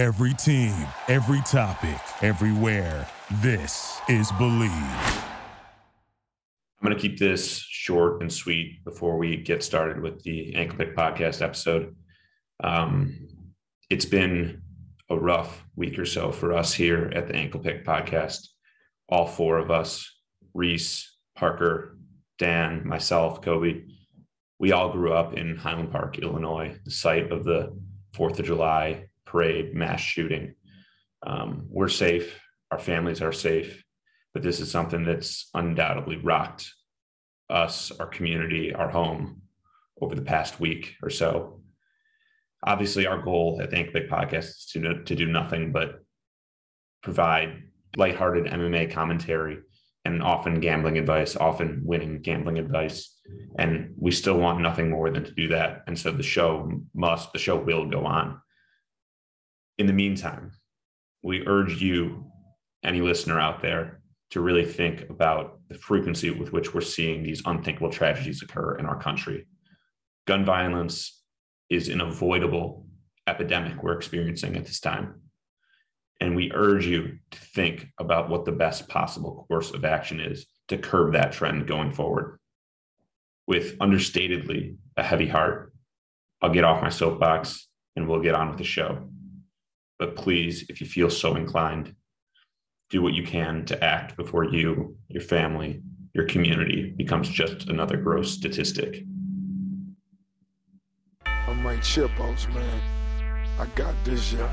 Every team, every topic, everywhere. This is Believe. I'm going to keep this short and sweet before we get started with the Ankle Pick podcast episode. Um, it's been a rough week or so for us here at the Ankle Pick podcast. All four of us, Reese, Parker, Dan, myself, Kobe, we all grew up in Highland Park, Illinois, the site of the Fourth of July parade mass shooting. Um, we're safe, our families are safe, but this is something that's undoubtedly rocked us, our community, our home over the past week or so. Obviously, our goal at the Ankle Pick Podcast is to, to do nothing but provide lighthearted MMA commentary and often gambling advice, often winning gambling advice. And we still want nothing more than to do that. And so the show must, the show will go on. In the meantime, we urge you, any listener out there, to really think about the frequency with which we're seeing these unthinkable tragedies occur in our country. Gun violence is an avoidable epidemic we're experiencing at this time. And we urge you to think about what the best possible course of action is to curb that trend going forward. With understatedly a heavy heart, I'll get off my soapbox and we'll get on with the show. But please, if you feel so inclined, do what you can to act before you, your family, your community becomes just another gross statistic. I'm right boss man. I got this, yeah.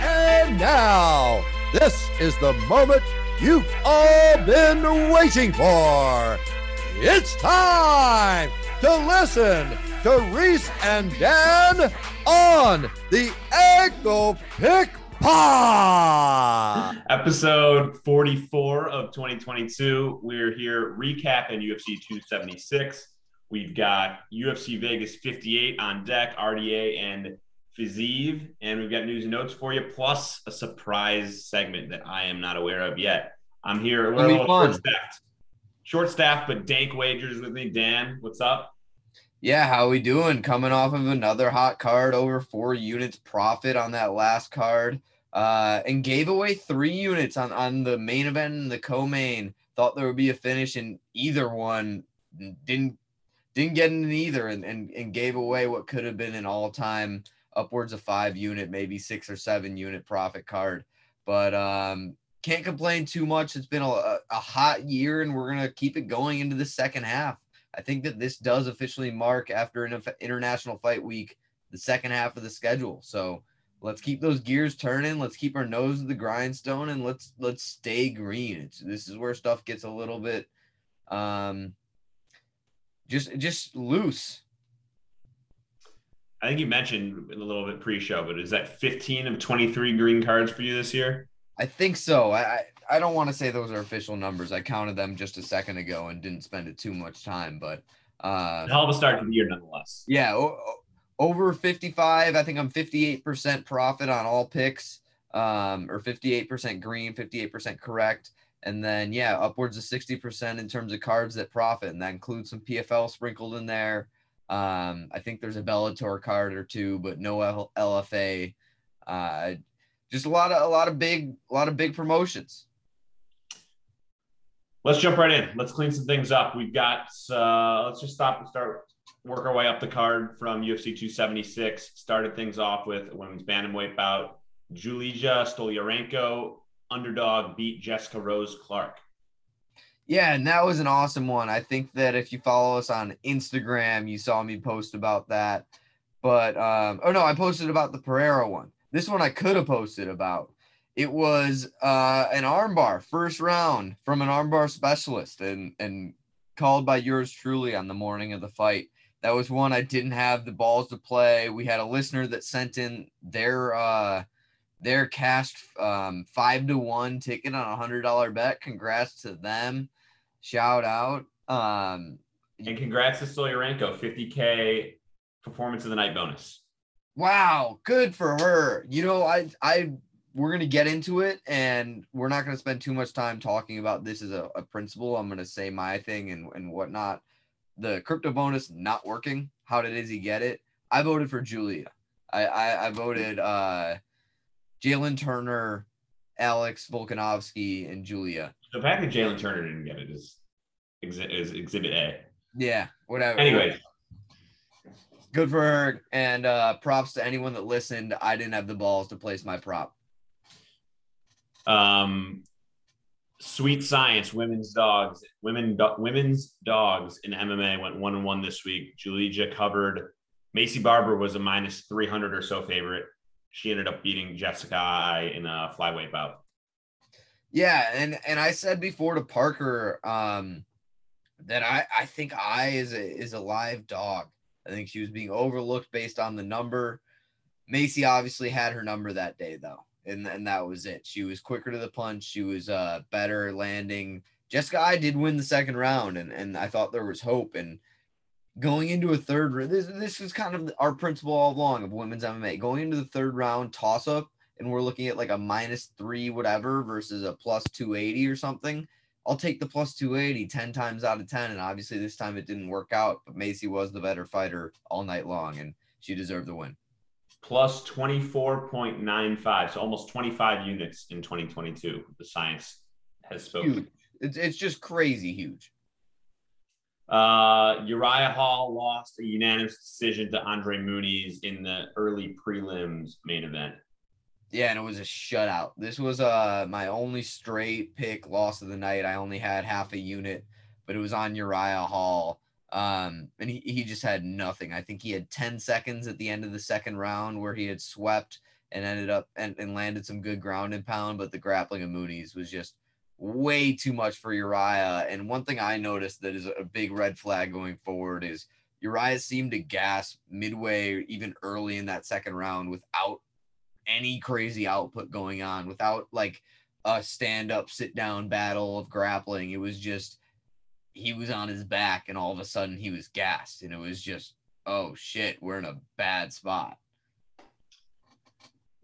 And now, this is the moment you've all been waiting for. It's time to listen to Reese and Dan on the Ankle Pick Pod. Episode 44 of 2022. We're here recapping UFC 276. We've got UFC Vegas 58 on deck, RDA and Fiziev, and we've got news and notes for you, plus a surprise segment that I am not aware of yet. I'm here. We're a little short staffed. Short staff, but dank wagers with me. Dan, what's up? Yeah, how we doing? Coming off of another hot card, over four units profit on that last card, uh, and gave away three units on on the main event and the co-main. Thought there would be a finish in either one, didn't didn't get in either, and and, and gave away what could have been an all time upwards of five unit, maybe six or seven unit profit card. But um, can't complain too much. It's been a, a hot year, and we're gonna keep it going into the second half. I think that this does officially mark after an international fight week the second half of the schedule. So let's keep those gears turning. Let's keep our nose to the grindstone and let's let's stay green. It's, this is where stuff gets a little bit um just just loose. I think you mentioned a little bit pre-show, but is that 15 of 23 green cards for you this year? I think so. I I don't want to say those are official numbers. I counted them just a second ago and didn't spend it too much time, but uh, hell of a start to the year nonetheless. Yeah, o- over 55. I think I'm 58% profit on all picks, um, or 58% green, 58% correct, and then yeah, upwards of 60% in terms of cards that profit, and that includes some PFL sprinkled in there. Um, I think there's a Bellator card or two, but no L- LFA. Uh, just a lot of a lot of big a lot of big promotions. Let's jump right in. Let's clean some things up. We've got uh, let's just stop and start work our way up the card from UFC 276. Started things off with a women's bantamweight bout. Julija Stoliarenko underdog beat Jessica Rose Clark. Yeah, and that was an awesome one. I think that if you follow us on Instagram, you saw me post about that. But um, oh no, I posted about the Pereira one. This one I could have posted about. It was uh, an armbar first round from an armbar specialist and and called by yours truly on the morning of the fight. That was one I didn't have the balls to play. We had a listener that sent in their uh, their cashed um, five to one ticket on a hundred dollar bet. Congrats to them. Shout out. Um, and congrats to Stoliarenko, 50k performance of the night bonus. Wow, good for her. You know, I I we're gonna get into it, and we're not gonna spend too much time talking about this as a, a principle. I'm gonna say my thing and and whatnot. the crypto bonus not working. How did Izzy get it? I voted for Julia. I I, I voted uh, Jalen Turner, Alex Volkanovski, and Julia. The fact that Jalen Turner didn't get it is, is exhibit A. Yeah, whatever. Anyway, good for her. And uh, props to anyone that listened. I didn't have the balls to place my prop. Um, Sweet Science, women's dogs, women do- women's dogs in MMA went one and one this week. Julia covered. Maycee Barber was a minus three hundred or so favorite. She ended up beating Jessica Eye in a flyweight bout. Yeah, and and I said before to Parker um, that I I think I is a is a live dog. I think she was being overlooked based on the number. Maycee obviously had her number that day though, and and that was it. She was quicker to the punch. She was uh better landing. Jessica Eye did win the second round, and and I thought there was hope. And going into a third, this this was kind of our principle all along of women's MMA. Going into the third round toss up, and we're looking at like a minus three whatever versus a plus two eighty or something. I'll take the plus 280 10 times out of 10. And obviously, this time it didn't work out, but Maycee was the better fighter all night long, and she deserved the win. Plus 24.95, so almost 25 units in 2022. The science has spoken. Huge. It's, it's just crazy huge. Uh, Uriah Hall lost a unanimous decision to Andre Muniz in the early prelims main event. Yeah, and it was a shutout. This was uh my only straight pick loss of the night. I only had half a unit, but it was on Uriah Hall. Um, and he, he just had nothing. I think he had 10 seconds at the end of the second round where he had swept and ended up and, and landed some good ground and pound, but the grappling of Muniz was just way too much for Uriah. And one thing I noticed that is a big red flag going forward is Uriah seemed to gasp midway, even early in that second round, without any crazy output going on, without like a stand up, sit down battle of grappling. It was just he was on his back, and all of a sudden he was gassed, and it was just oh shit, we're in a bad spot.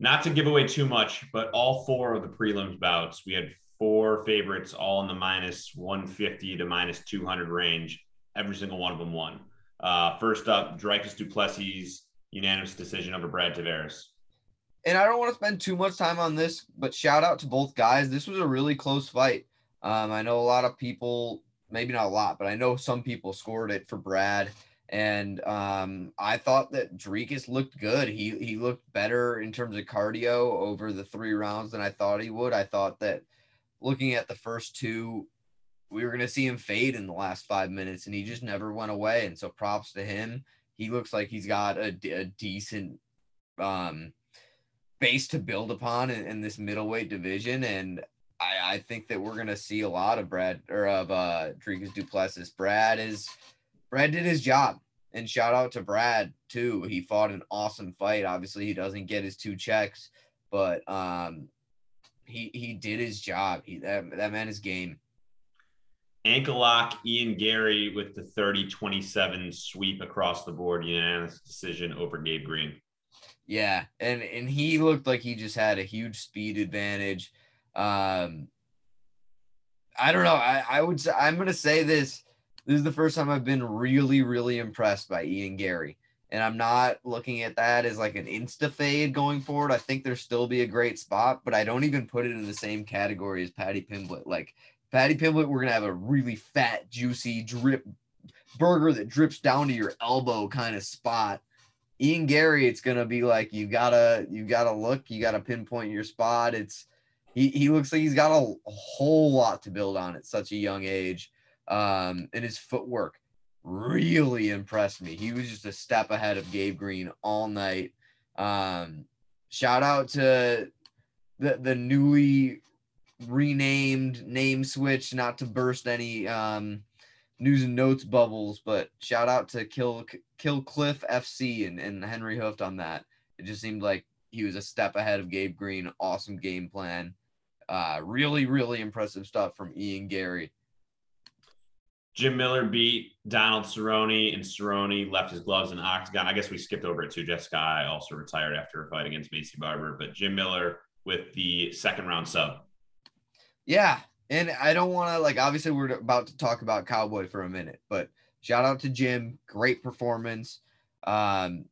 Not to give away too much, but all four of the prelims bouts, we had four favorites all in the minus 150 to minus 200 range. Every single one of them won. Uh, first up, Dricus Duplessis, unanimous decision over Brad Tavares. and I don't want to spend too much time on this, but shout out to both guys. This was a really close fight. Um, I know a lot of people, maybe not a lot, but I know some people scored it for Brad. And um, I thought that Dricus looked good. He he looked better in terms of cardio over the three rounds than I thought he would. I thought that looking at the first two, we were going to see him fade in the last five minutes, and he just never went away. And so props to him. He looks like he's got a, a decent um, base to build upon in, in this middleweight division. And I, I think that we're gonna see a lot of Brad or of uh Dricus Duplessis. Brad is Brad did his job. And shout out to Brad too. He fought an awesome fight. Obviously, he doesn't get his two checks, but um he he did his job. He that, that man is game. Ankle lock, Ian Garry with the 30 27 sweep across the board, unanimous decision over Gabe Green. Yeah, and and he looked like he just had a huge speed advantage. Um, I don't know. I I would say I'm gonna say this. This is the first time I've been really really impressed by Ian Garry, and I'm not looking at that as like an insta fade going forward. I think there'll still be a great spot, but I don't even put it in the same category as Paddy Pimblett. Like Paddy Pimblett, we're gonna have a really fat, juicy drip burger that drips down to your elbow kind of spot. Ian Garry, it's gonna be like you gotta you gotta look, you gotta pinpoint your spot. It's he looks like he's got a, a whole lot to build on at such a young age. Um, and his footwork really impressed me. He was just a step ahead of Gabe Green all night. Um, shout out to the the newly renamed name switch, not to burst any um news and notes bubbles, but shout out to Kill Kill Cliff FC and, and Henry Hooft on that. It just seemed like he was a step ahead of Gabe Green. Awesome game plan. Uh, really, really impressive stuff from Ian Garry. Jim Miller beat Donald Cerrone, and Cerrone left his gloves in octagon. I guess we skipped over it too. Jessica Eye also retired after a fight against Maycee Barber, but Jim Miller with the second round sub. Yeah, and I don't want to like. Obviously, we're about to talk about Cowboy for a minute, but shout out to Jim. Great performance. Um,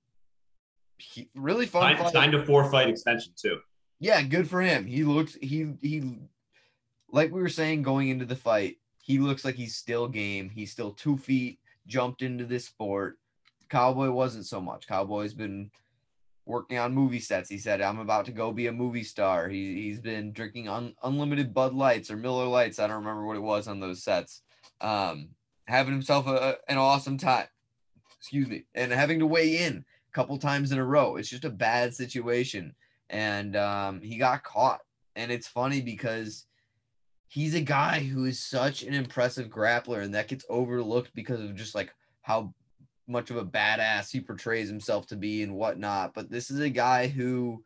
he, really fun. Signed, signed a four fight extension too. Yeah, good for him. He looks he he like we were saying going into the fight, he looks like he's still game. He's still two feet, jumped into this sport. Cowboy wasn't so much. Cowboy's been working on movie sets. He said, I'm about to go be a movie star. He, he's been drinking un, unlimited Bud Lights or Miller Lights. I don't remember what it was on those sets. Um, having himself a, an awesome time. Excuse me. And having to weigh in a couple times in a row. It's just a bad situation. And um, he got caught. And it's funny because he's a guy who is such an impressive grappler and that gets overlooked because of just like how much of a badass he portrays himself to be and whatnot. But this is a guy who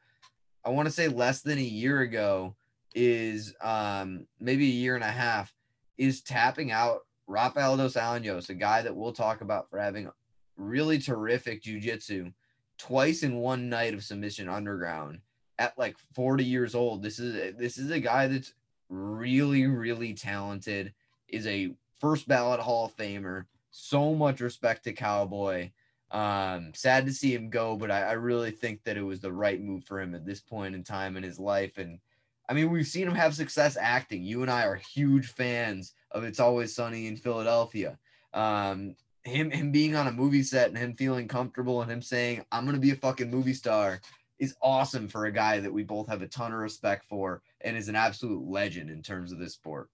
I want to say less than a year ago is um maybe a year and a half is tapping out Rafael dos Anjos, a guy that we'll talk about for having really terrific jujitsu twice in one night of submission underground at like 40 years old. This is this is a guy that's really, really talented, is a first ballot Hall of Famer. So much respect to Cowboy. Um, sad to see him go, but I, I really think that it was the right move for him at this point in time in his life. And I mean, we've seen him have success acting. You and I are huge fans of It's Always Sunny in Philadelphia. Um, him him being on a movie set and him feeling comfortable and him saying, I'm gonna be a fucking movie star is awesome for a guy that we both have a ton of respect for and is an absolute legend in terms of this sport.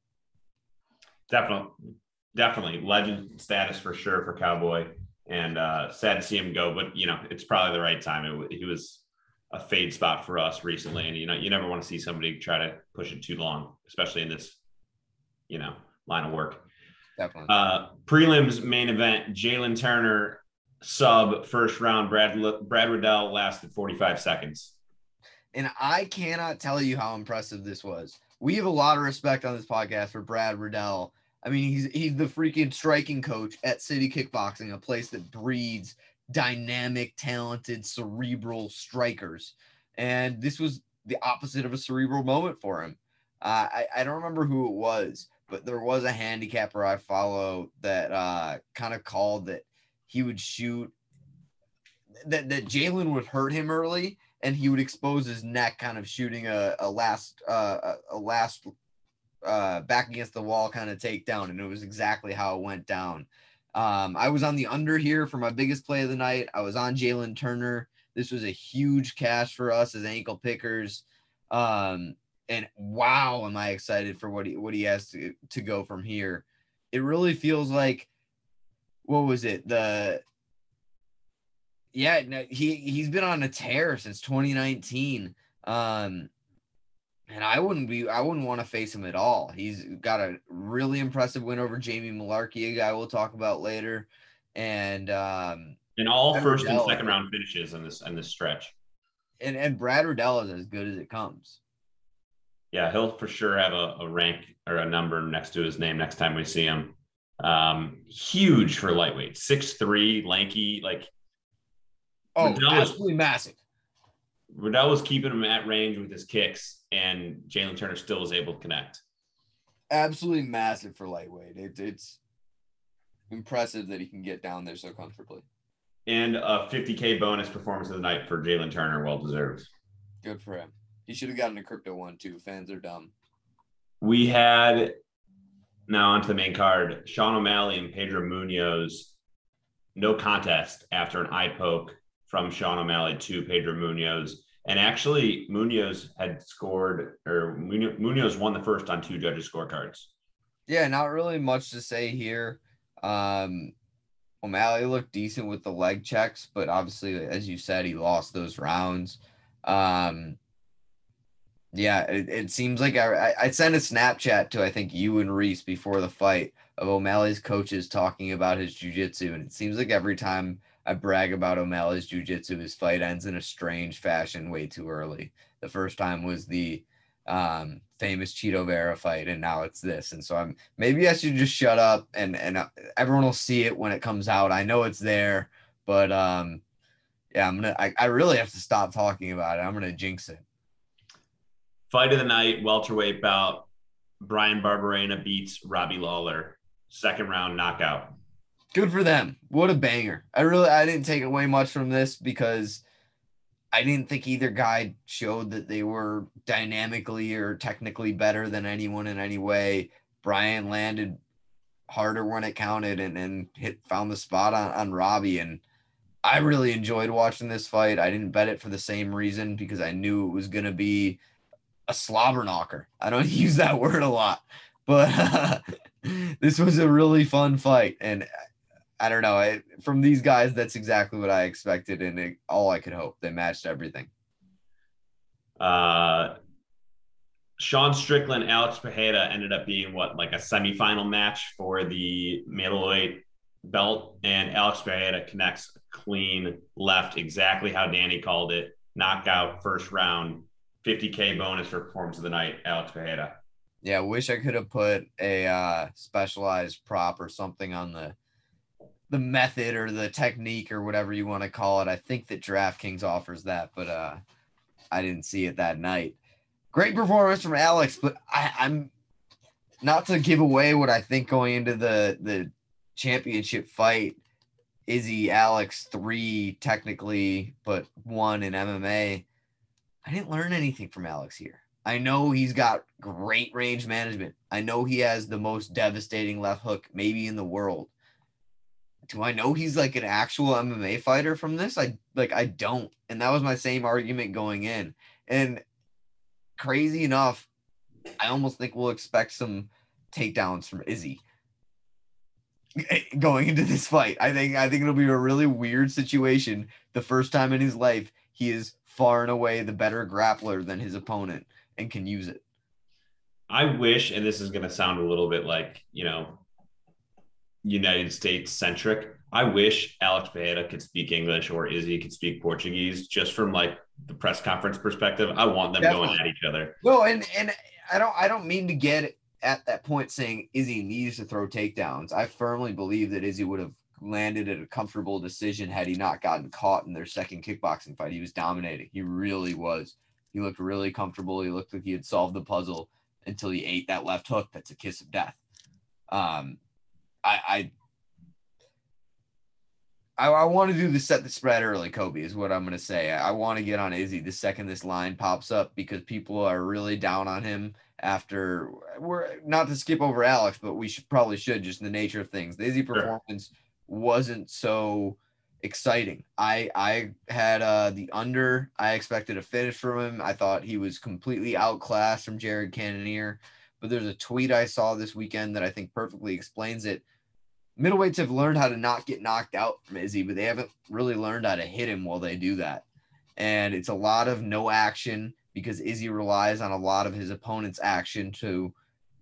Definitely, definitely legend status for sure for Cowboy, and uh, sad to see him go. But you know, it's probably the right time. It, he was a fade spot for us recently, and you know, you never want to see somebody try to push it too long, especially in this, you know, line of work. Definitely. Uh, prelims main event: Jalen Turner sub first round. Brad Brad Riddell lasted 45 seconds. And I cannot tell you how impressive this was. We have a lot of respect on this podcast for Brad Riddell. I mean, he's he's the freaking striking coach at City Kickboxing, a place that breeds dynamic, talented, cerebral strikers. And this was the opposite of a cerebral moment for him. Uh, I, I don't remember who it was, but there was a handicapper I follow that uh, kind of called that he would shoot that, that Jalen would hurt him early and he would expose his neck, kind of shooting a, a last uh, a last uh, back against the wall kind of takedown, and it was exactly how it went down. Um, I was on the under here for my biggest play of the night. I was on Jalen Turner. This was a huge cash for us as ankle pickers. Um, and wow, am I excited for what he what he has to, to go from here. It really feels like what was it? The yeah, no, he he's been on a tear since 2019. Um, and I wouldn't be I wouldn't want to face him at all. He's got a really impressive win over Jamie Mullarkey, a guy we'll talk about later. And um in all Brad first Riddell, and second round finishes in this in this stretch. And and Brad Riddell is as good as it comes. Yeah, he'll for sure have a, a rank or a number next to his name next time we see him. Um, huge for lightweight, six three, lanky, like Oh, Riddell absolutely was, massive. Riddell was keeping him at range with his kicks, and Jalen Turner still was able to connect. Absolutely massive for lightweight. It, it's impressive that he can get down there so comfortably. And a 50K bonus performance of the night for Jalen Turner. Well deserved. Good for him. He should have gotten a crypto one too. Fans are dumb. We had now onto the main card Sean O'Malley and Pedro Munhoz, No contest after an eye poke from Sean O'Malley to Pedro Munhoz. And actually, Munhoz had scored, or Munhoz won the first on two judges' scorecards. Yeah, not really much to say here. Um, O'Malley looked decent with the leg checks, but obviously, as you said, he lost those rounds. Um, yeah, it, it seems like I, I sent a Snapchat to I think you and Reese before the fight of O'Malley's coaches talking about his jujitsu, and it seems like every time I brag about O'Malley's jujitsu. His fight ends in a strange fashion way too early. The first time was the um, famous Chito Vera fight, and now it's this. And so I'm maybe I should just shut up and and uh, everyone will see it when it comes out. I know it's there, but um, yeah, I'm gonna. I, I really have to stop talking about it. I'm gonna jinx it. Fight of the night, welterweight bout. Bryan Barberena beats Robbie Lawler, second round knockout. good for them. What a banger. I really I didn't take away much from this because I didn't think either guy showed that they were dynamically or technically better than anyone in any way. Bryan landed harder when it counted and, and hit found the spot on, on Robbie. And I really enjoyed watching this fight. I didn't bet it for the same reason because I knew it was gonna be a slobber knocker. I don't use that word a lot, but uh, this was a really fun fight. And I don't know. I, from these guys, that's exactly what I expected, and it, all I could hope. They matched everything. Uh, Sean Strickland, Alex Pereira ended up being what like a semifinal match for the middleweight belt, and Alex Pereira connects clean left, exactly how Danny called it. Knockout first round, 50k bonus for performance of the night, Alex Pereira. Yeah, I wish I could have put a uh, specialized prop or something on the the method or the technique or whatever you want to call it. I think that DraftKings offers that, but uh, I didn't see it that night. Great performance from Alex, but I, I'm not to give away what I think going into the the championship fight. Izzy Alex three technically, but one in MMA. I didn't learn anything from Alex here. I know he's got great range management. I know he has the most devastating left hook maybe in the world do I know he's like an actual MMA fighter from this? I like I don't. And that was my same argument going in. And crazy enough, I almost think we'll expect some takedowns from Izzy going into this fight. I think I think it'll be a really weird situation. The first time in his life, he is far and away the better grappler than his opponent and can use it. I wish, and this is going to sound a little bit like, you know, United States centric. I wish Alex Pereira could speak English or Izzy could speak Portuguese just from like the press conference perspective. I want them Definitely. going at each other. No, and and I don't I don't mean to get at that point saying Izzy needs to throw takedowns. I firmly believe that Izzy would have landed at a comfortable decision had he not gotten caught in their second kickboxing fight. He was dominating. He really was. He looked really comfortable. He looked like he had solved the puzzle until he ate that left hook. That's a kiss of death. Um, I, I I, I want to do the set the spread early, Kobe, is what I'm going to say. I, I want to get on Izzy the second this line pops up because people are really down on him after we're not to skip over Alex, but we should probably should just the nature of things. The Izzy performance sure. Wasn't so exciting. I I had uh the under. I expected a finish from him. I thought he was completely outclassed from Jared Cannonier. But there's a tweet I saw this weekend that I think perfectly explains it middleweights have learned how to not get knocked out from Izzy, but they haven't really learned how to hit him while they do that. And it's a lot of no action because Izzy relies on a lot of his opponent's action to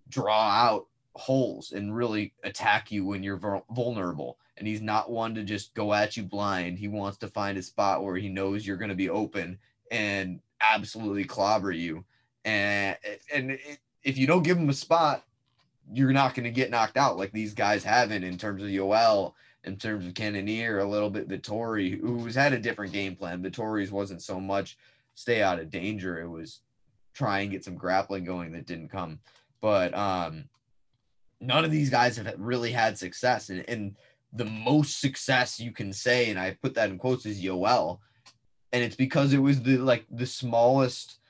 draw out holes and really attack you when you're vulnerable. And he's not one to just go at you blind. He wants to find a spot where he knows you're going to be open and absolutely clobber you. And and if you don't give him a spot, you're not going to get knocked out like these guys haven't in terms of Yoel, in terms of Cannonier, a little bit Vettori, who's had a different game plan. Vettori's wasn't so much stay out of danger. It was try and get some grappling going that didn't come. But um, none of these guys have really had success. And, and the most success you can say, and I put that in quotes, is Yoel. And it's because it was the like the smallest –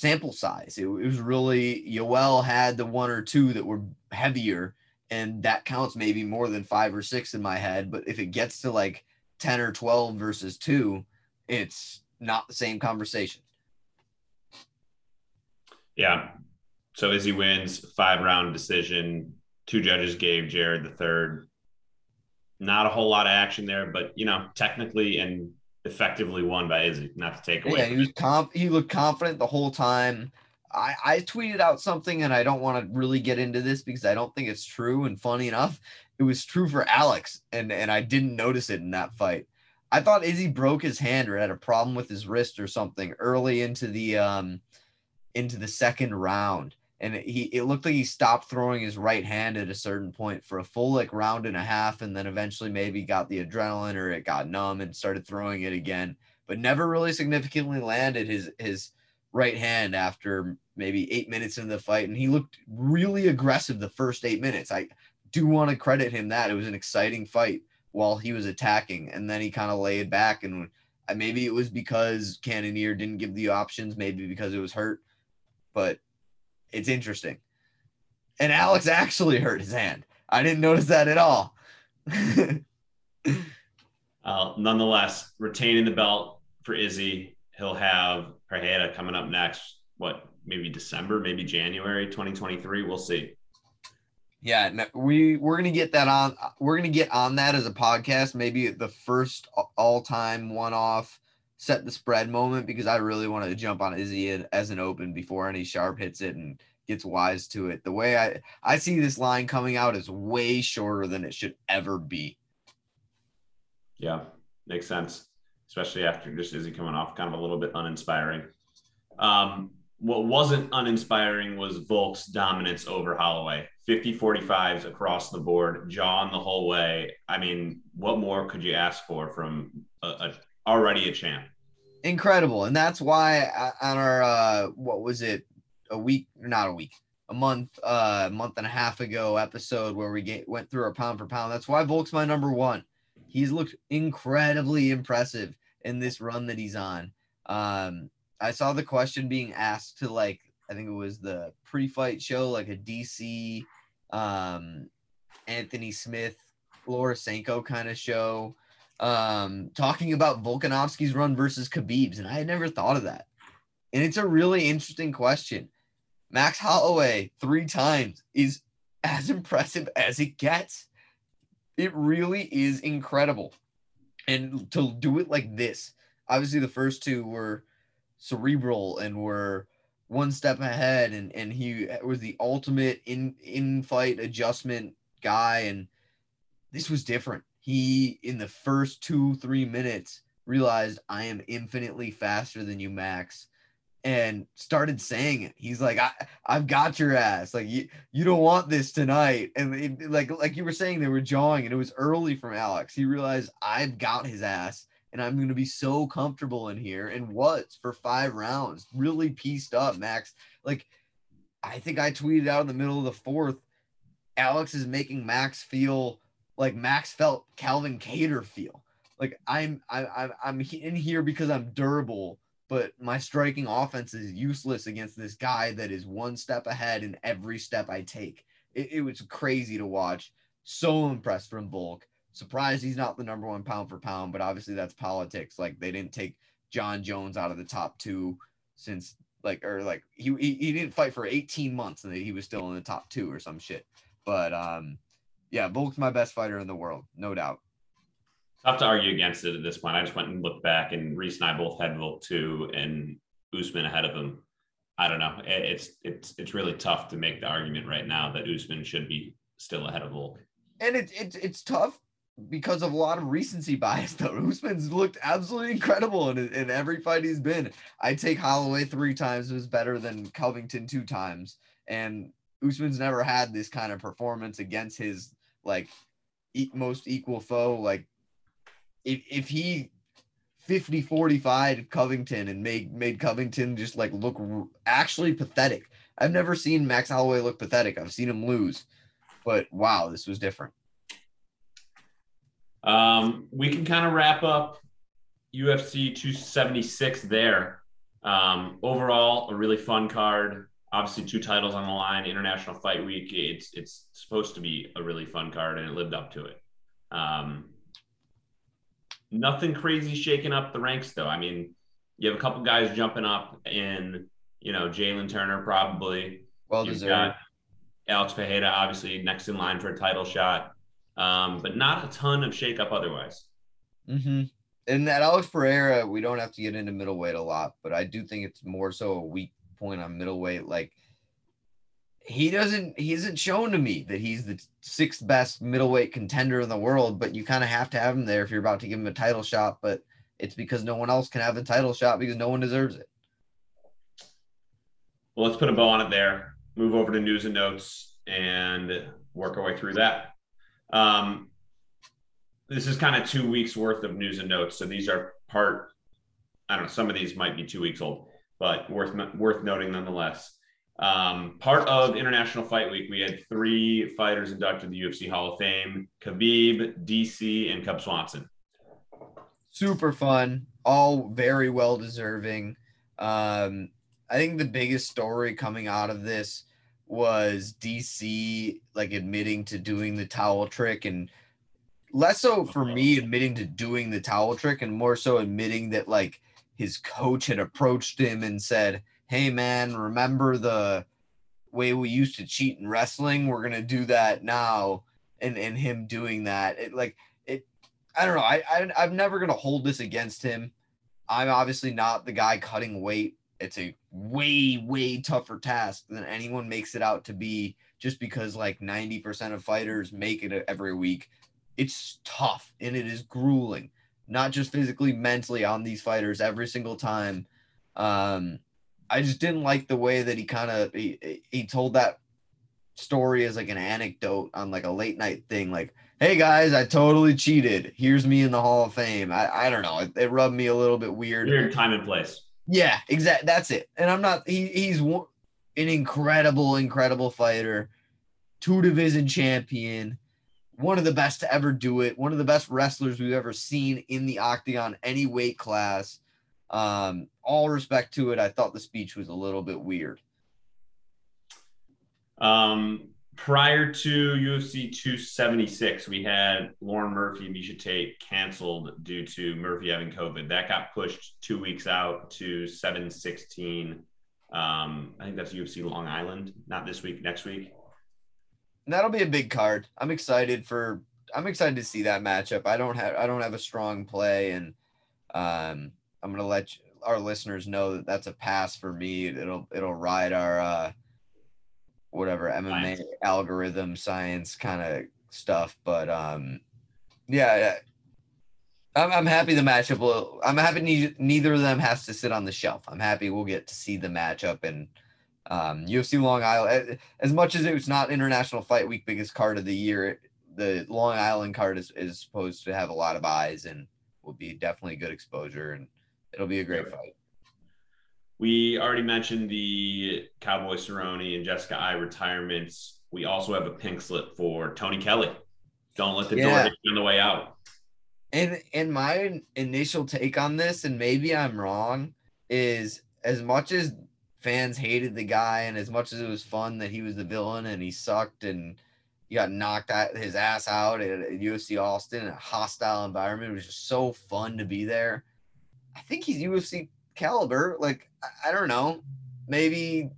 sample size. It, it was really Yoel had the one or two that were heavier, and that counts maybe more than five or six in my head. But if it gets to like 10 or 12 versus two, it's not the same conversation. Yeah. So Izzy wins five round decision. Two judges gave Jared the third. Not a whole lot of action there, but you know, technically and effectively won by Izzy, not to take away. Yeah, he was conf- he looked confident the whole time. I, I tweeted out something and I don't want to really get into this because I don't think it's true. And funny enough, it was true for Alex, and, and I didn't notice it in that fight. I thought Izzy broke his hand or had a problem with his wrist or something early into the um into the second round and he it looked like he stopped throwing his right hand at a certain point for a full like round and a half and then eventually maybe got the adrenaline or it got numb and started throwing it again but never really significantly landed his his right hand after maybe 8 minutes into the fight and he looked really aggressive the first 8 minutes. I do want to credit him that it was an exciting fight while he was attacking, and then he kind of laid back, and maybe it was because Cannonier didn't give the options, maybe because it was hurt, but it's interesting. And Alex actually hurt his hand. I didn't notice that at all. uh, nonetheless, retaining the belt for Izzy, he'll have Pereira coming up next. What maybe December, maybe January 2023. We'll see. Yeah, no, we we're gonna get that on. We're gonna get on that as a podcast. Maybe the first all time one off set the spread moment because I really wanted to jump on Izzy as an open before any sharp hits it and gets wise to it. The way I I see this line coming out is way shorter than it should ever be. Yeah, makes sense, especially after just Izzy coming off kind of a little bit uninspiring. Um, what wasn't uninspiring was Volk's dominance over Holloway. 50 45s across the board, John the whole way. I mean, what more could you ask for from a, a already a champ? Incredible. And that's why uh, on our, uh, what was it, a week, not a week, a month, uh, a month and a half ago episode where we get, went through our pound for pound. That's why Volk's my number one. He's looked incredibly impressive in this run that he's on. Um, I saw the question being asked to like I think it was the pre-fight show, like a DC um Anthony Smith, Laura kind of show, um, talking about Volkanovski's run versus Khabib's, and I had never thought of that. And it's a really interesting question. Max Holloway three times is as impressive as it gets. It really is incredible. And to do it like this, obviously the first two were cerebral and were one step ahead and and he was the ultimate in in fight adjustment guy and this was different he in the first two three minutes realized i am infinitely faster than you max and started saying it. He's like i i've got your ass. Like you you don't want this tonight. And it, like like you were saying they were jawing and it was early from alex. He realized i've got his ass and I'm going to be so comfortable in here and was for five rounds, really pieced up, Max. Like, I think I tweeted out in the middle of the fourth, Alex is making Max feel like Max felt Calvin Kattar feel. Like I'm I, I'm in here because I'm durable, but my striking offense is useless against this guy that is one step ahead in every step I take. It, it was crazy to watch. So impressed from Volk surprised he's not the number one pound for pound, but obviously that's politics. Like they didn't take Jon Jones out of the top two since like or like he he, he didn't fight for 18 months and he was still in the top two or some shit. But um yeah, Volk's my best fighter in the world, no doubt. Tough to argue against it at this point. I just went and looked back, and Reese and I both had Volk two, and Usman ahead of him. I don't know. It's it's it's really tough to make the argument right now that Usman should be still ahead of Volk. And it's it's it's tough because of a lot of recency bias, though. Usman's looked absolutely incredible in, in every fight he's been. I take Holloway three times was better than Covington two times, and Usman's never had this kind of performance against his like e- most equal foe. Like if if he 50 45 Covington and made made Covington just like look r- actually pathetic. I've never seen Max Holloway look pathetic. I've seen him lose, but wow, this was different. Um, we can kind of wrap up UFC 276 there. Um, overall, a really fun card. Obviously, two titles on the line. International Fight Week. It's it's supposed to be a really fun card, and it lived up to it. Um, nothing crazy shaking up the ranks, though. I mean, you have a couple guys jumping up in, you know, Jalen Turner probably. Well You've deserved. Alex Pereira, obviously next in line for a title shot um, but not a ton of shakeup otherwise. Mm-hmm. And that Alex Pereira, we don't have to get into middleweight a lot, but I do think it's more so a weak point on middleweight. Like he doesn't, he isn't shown to me that he's the sixth best middleweight contender in the world, but you kind of have to have him there if you're about to give him a title shot. But it's because no one else can have the title shot because no one deserves it. Well, let's put a bow on it there. Move over to news and notes and work our way through that. Um, this is kind of two weeks worth of news and notes. So these are part, I don't know, some of these might be two weeks old, but worth worth noting nonetheless. Um, part of International Fight Week, we had three fighters inducted to the UFC Hall of Fame: Khabib, DC, and Cub Swanson. super fun, all very well deserving. Um, I think the biggest story coming out of this was DC like admitting to doing the towel trick and less so for me admitting to doing the towel trick and more so admitting that like his coach had approached him and said, "Hey man, remember the way we used to cheat in wrestling? We're going to do that now." And and him doing that. It like it, I don't know. I, I I'm never gonna hold this against him. I'm obviously not the guy cutting weight. It's a way way tougher task than anyone makes it out to be. Just because like 90% of fighters make it every week, it's tough and it is grueling, not just physically, mentally on these fighters every single time. Um, I just didn't like the way that he kind of he, he told that story as like an anecdote on like a late night thing, like hey guys, I totally cheated. Here's me in the Hall of Fame. I, I don't know. It, it rubbed me a little bit weird. Weird time and place. Yeah, exactly. That's it. And I'm not. He he's an incredible, incredible fighter, two division champion, one of the best to ever do it, one of the best wrestlers we've ever seen in the octagon, any weight class. Um, all respect to it. I thought the speech was a little bit weird. Um, prior to UFC 276, we had Lauren Murphy, and Miesha Tate canceled due to Murphy having COVID. That got pushed two weeks out to 716. Um, I think that's UFC Long Island, not this week, next week. And that'll be a big card. I'm excited for. I'm excited to see that matchup. I don't have. I don't have a strong play, and um, I'm gonna let you, our listeners know that that's a pass for me. It'll it'll ride our uh, whatever MMA Science. algorithm science kind of stuff. But um, yeah, yeah. I'm, I'm happy the matchup will. I'm happy ne- neither of them has to sit on the shelf. I'm happy we'll get to see the matchup and um, UFC Long Island. As much as it was not International Fight Week biggest card of the year, the Long Island card is, is supposed to have a lot of eyes and will be definitely good exposure and it'll be a great fight. We already mentioned the Cowboy Cerrone and Jessica Eye retirements. We also have a pink slip for Tony Kelly. Don't let the door Yeah. hit you on the way out. And and my initial take on this, and maybe I'm wrong, is as much as fans hated the guy, and as much as it was fun that he was the villain and he sucked and he got knocked out his ass out at, UFC Austin, a hostile environment. It was just so fun to be there. I think he's UFC caliber. Like I, I don't know, maybe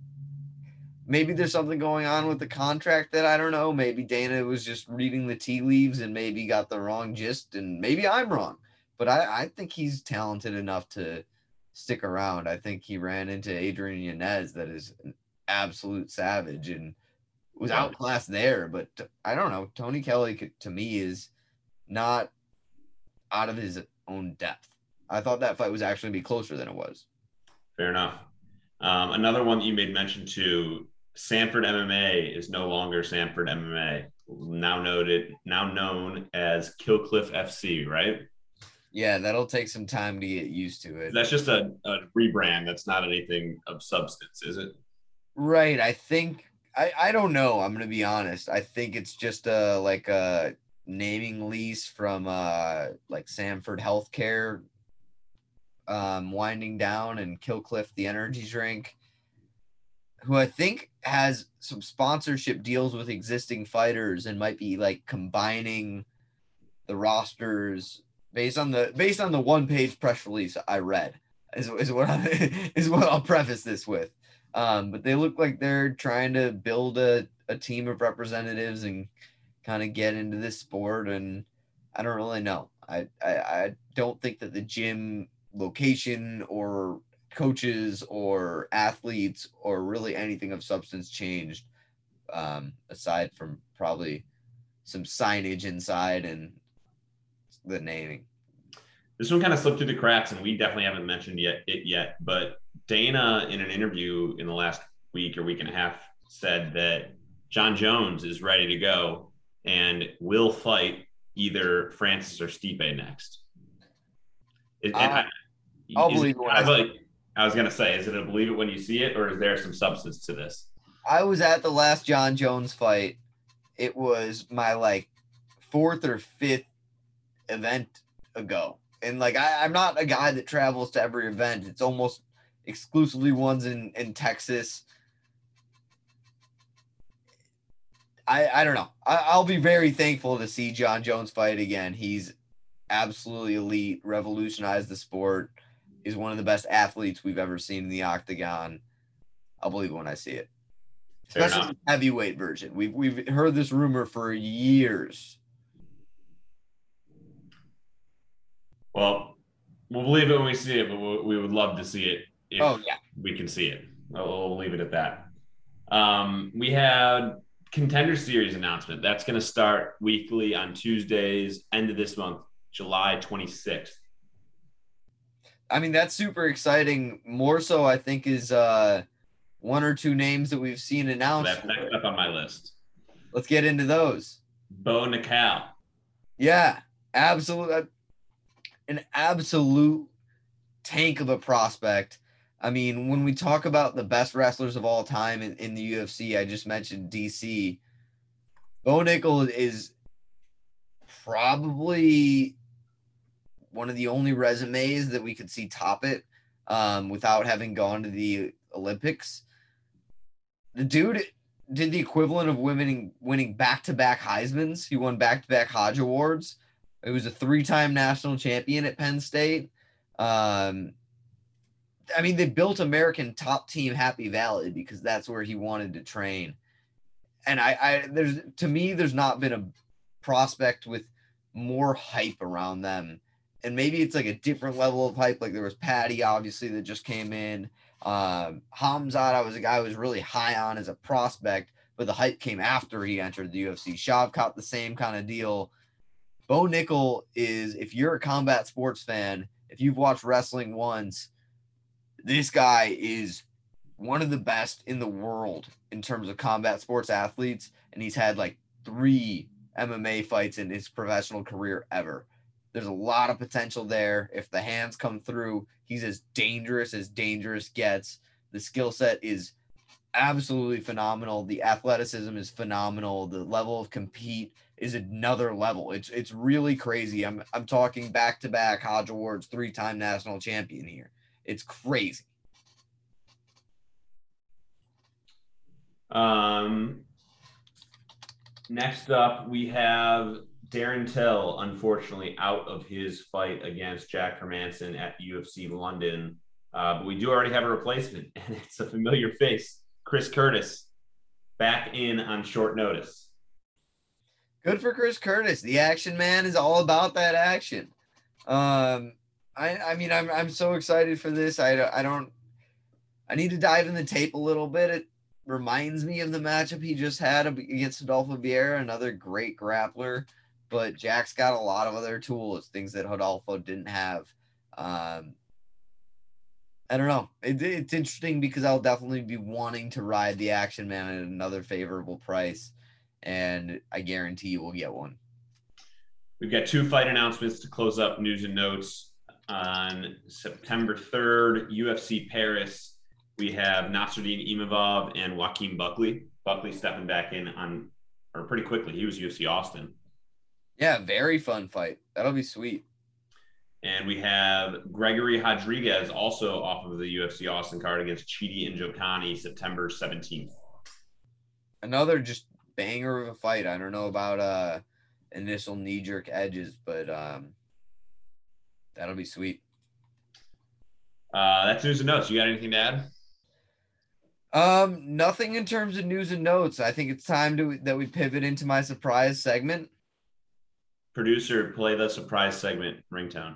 maybe there's something going on with the contract that I don't know. Maybe Dana was just reading the tea leaves and maybe got the wrong gist, and maybe I'm wrong. But I, I think he's talented enough to stick around. I think he ran into Adrian Yanez, that is an absolute savage and was outclassed there. But I don't know. Tony Kelly could, to me is not out of his own depth. I thought that fight was actually be closer than it was. Fair enough. Um, another one that you made mention to Sanford MMA is no longer Sanford MMA, now noted, now known as Kill Cliff FC, right? Yeah, that'll take some time to get used to it. That's just a, a rebrand. That's not anything of substance, is it? Right. I think I, I don't know. I'm gonna be honest. I think it's just a like a naming lease from uh like Sanford Healthcare um winding down and Kill Cliff the energy drink, who I think has some sponsorship deals with existing fighters and might be like combining the rosters based on the based on the one page press release I read is, is what I, is what I'll preface this with. Um, but they look like they're trying to build a, a team of representatives and kind of get into this sport. And I don't really know. I, I, I don't think that the gym location or coaches or athletes or really anything of substance changed um, aside from probably some signage inside and the naming. This one kind of slipped through the cracks, and we definitely haven't mentioned yet it yet. But Dana, in an interview in the last week or week and a half, said that Jon Jones is ready to go and will fight either Francis or Stipe next. Uh, I- I'll is it believe it I like- I was gonna say, is it a believe it when you see it, or is there some substance to this? I was at the last Jon Jones fight. It was my like fourth or fifth event ago. And like I, I'm not a guy that travels to every event. It's almost exclusively ones in, in Texas. I, I don't know. I, I'll be very thankful to see Jon Jones fight again. He's absolutely elite, revolutionized the sport. He's one of the best athletes we've ever seen in the octagon. I'll believe it when I see it. Especially the heavyweight version. We've we've heard this rumor for years. Well, we'll believe it when we see it, but we, we would love to see it if Oh yeah. we can see it. We'll, we'll leave it at that. Um, we had contender series announcement. That's going to start weekly on Tuesdays, end of this month, July 26th. I mean, that's super exciting. More so, I think, is uh, one or two names that we've seen announced. that's next up on my list. Let's get into those. Bo Nickal. Yeah, absolute, an absolute tank of a prospect. I mean, when we talk about the best wrestlers of all time in, in the UFC, I just mentioned DC. Bo Nickal is probably one of the only resumes that we could see top it um, without having gone to the Olympics. The dude did the equivalent of winning winning back to back Heisman's. He won back to back Hodge Awards. He was a three time national champion at Penn State. Um, I mean, they built American top team Happy Valley because that's where he wanted to train. And I, I there's to me, there's not been a prospect with more hype around them. And maybe it's like a different level of hype. Like there was Paddy, obviously, that just came in. Um, Hamzat, I was a guy who was really high on as a prospect, but the hype came after he entered the UFC. Shavkat, the same kind of deal. Bo Nickal is, if you're a combat sports fan, if you've watched wrestling once, this guy is one of the best in the world in terms of combat sports athletes. And he's had like three MMA fights in his professional career ever. There's a lot of potential there. If the hands come through, he's as dangerous as dangerous gets. The skill set is absolutely phenomenal. The athleticism is phenomenal. The level of compete is another level. It's it's really crazy. I'm I'm talking back to back Hodge Awards, three time national champion here. It's crazy. Um, next up, we have Darren Till, unfortunately, out of his fight against Jack Hermansson at UFC London. Uh, but we do already have a replacement, and it's a familiar face, Chris Curtis, back in on short notice. Good for Chris Curtis. The action man is all about that action. Um, I I mean I'm I'm so excited for this. I I don't. I need to dive in the tape a little bit. It reminds me of the matchup he just had against Adolfo Vieira, another great grappler. But Jack's got a lot of other tools, things that Adolfo didn't have. Um, I don't know. It, it's interesting because I'll definitely be wanting to ride the action man at another favorable price and I guarantee you will get one. We've got two fight announcements to close up news and notes. On September 3rd, UFC Paris, we have Nassourdine Imavov and Joaquin Buckley. Buckley stepping back in on, or pretty quickly. He was UFC Austin. Yeah, very fun fight. That'll be sweet. And we have Gregory Rodrigues also off of the UFC Austin card against Chidi Njokuani September 17th. Another just banger of a fight. I don't know about uh initial knee jerk edges, but um that'll be sweet. Uh, that's news and notes. You got anything to add? Um, nothing in terms of news and notes. I think it's time to that we pivot into my surprise segment. Producer, play the surprise segment ringtone.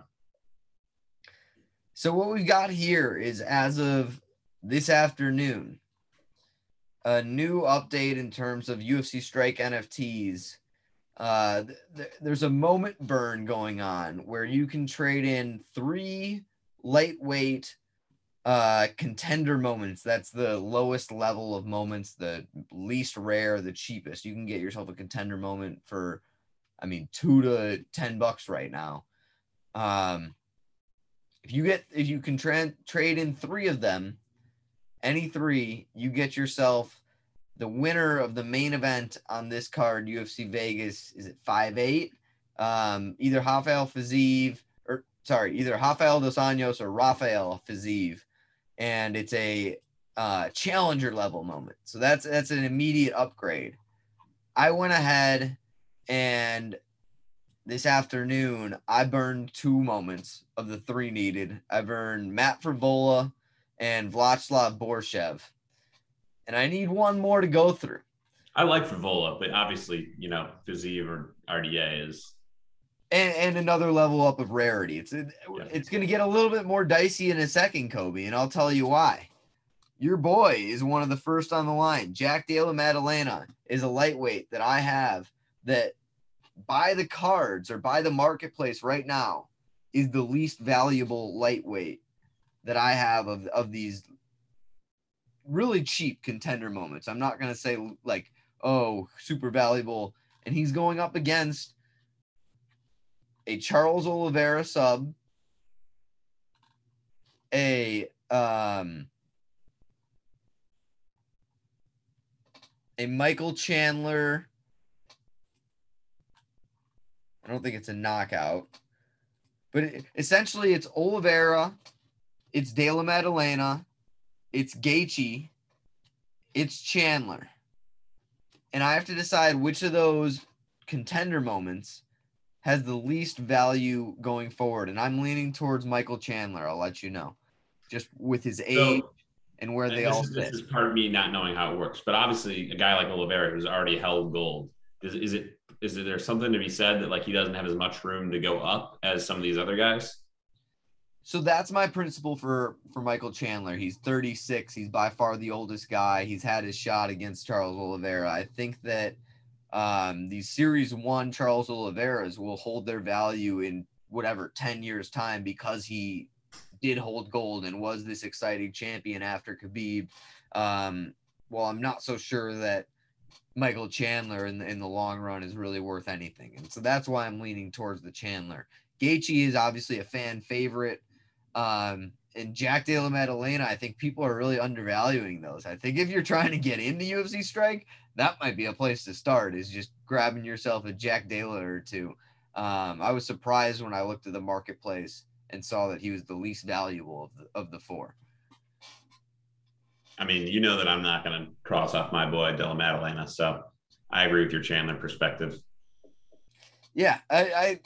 So what we've got here is as of this afternoon, a new update in terms of UFC Strike NFTs. Uh, th- th- there's a moment burn going on where you can trade in three lightweight uh, contender moments. That's the lowest level of moments, the least rare, the cheapest. You can get yourself a contender moment for, I mean, two to ten bucks right now. Um, if you get if you can tra- trade in three of them, any three, you get yourself the winner of the main event on this card, UFC Vegas, is it five eight? Um, either Rafael Fiziev or sorry, either Rafael dos Anjos or Rafael Fiziev, and it's a uh, challenger level moment. So that's that's an immediate upgrade. I went ahead and this afternoon I burned two moments of the three needed. I burned Matt Frevola and Vladislav Borshchev. And I need one more to go through. I like Frevola, but obviously, you know, Fiziev or RDA is and, and another level up of rarity. It's it's going to get a little bit more dicey in a second, Kobe, and I'll tell you why. Your boy is one of the first on the line. Jack Della Maddalena is a lightweight that I have that by the cards or by the marketplace right now is the least valuable lightweight that I have of, of these really cheap contender moments. I'm not going to say like, oh, super valuable. And he's going up against a Charles Oliveira sub, a um, a Michael Chandler. I don't think it's a knockout, but it, essentially it's Oliveira, it's Della Maddalena, it's Gaethje, it's Chandler, and I have to decide which of those contender moments has the least value going forward, and I'm leaning towards Michael Chandler. I'll let you know, just with his age so, and where they this all is, fit. This is part of me not knowing how it works, but obviously, a guy like Oliveira who's already held gold, is, is it is there something to be said that like he doesn't have as much room to go up as some of these other guys? So that's my principle for for Michael Chandler. He's 36. He's by far the oldest guy. He's had his shot against Charles Oliveira. I think that um, these Series One Charles Oliveira's will hold their value in whatever 10 years time because he did hold gold and was this exciting champion after Khabib. Um, well, I'm not so sure that Michael Chandler in the, in the long run is really worth anything. And so that's why I'm leaning towards the Chandler. Gaethje is obviously a fan favorite. Um, and Jack Della Maddalena, I think people are really undervaluing those. I think if you're trying to get into UFC Strike, that might be a place to start. Is just grabbing yourself a Jack Della or two. Um, I was surprised when I looked at the marketplace and saw that he was the least valuable of the, of the four. I mean, you know that I'm not going to cross off my boy Della Maddalena, so I agree with your Chandler perspective. Yeah, I, I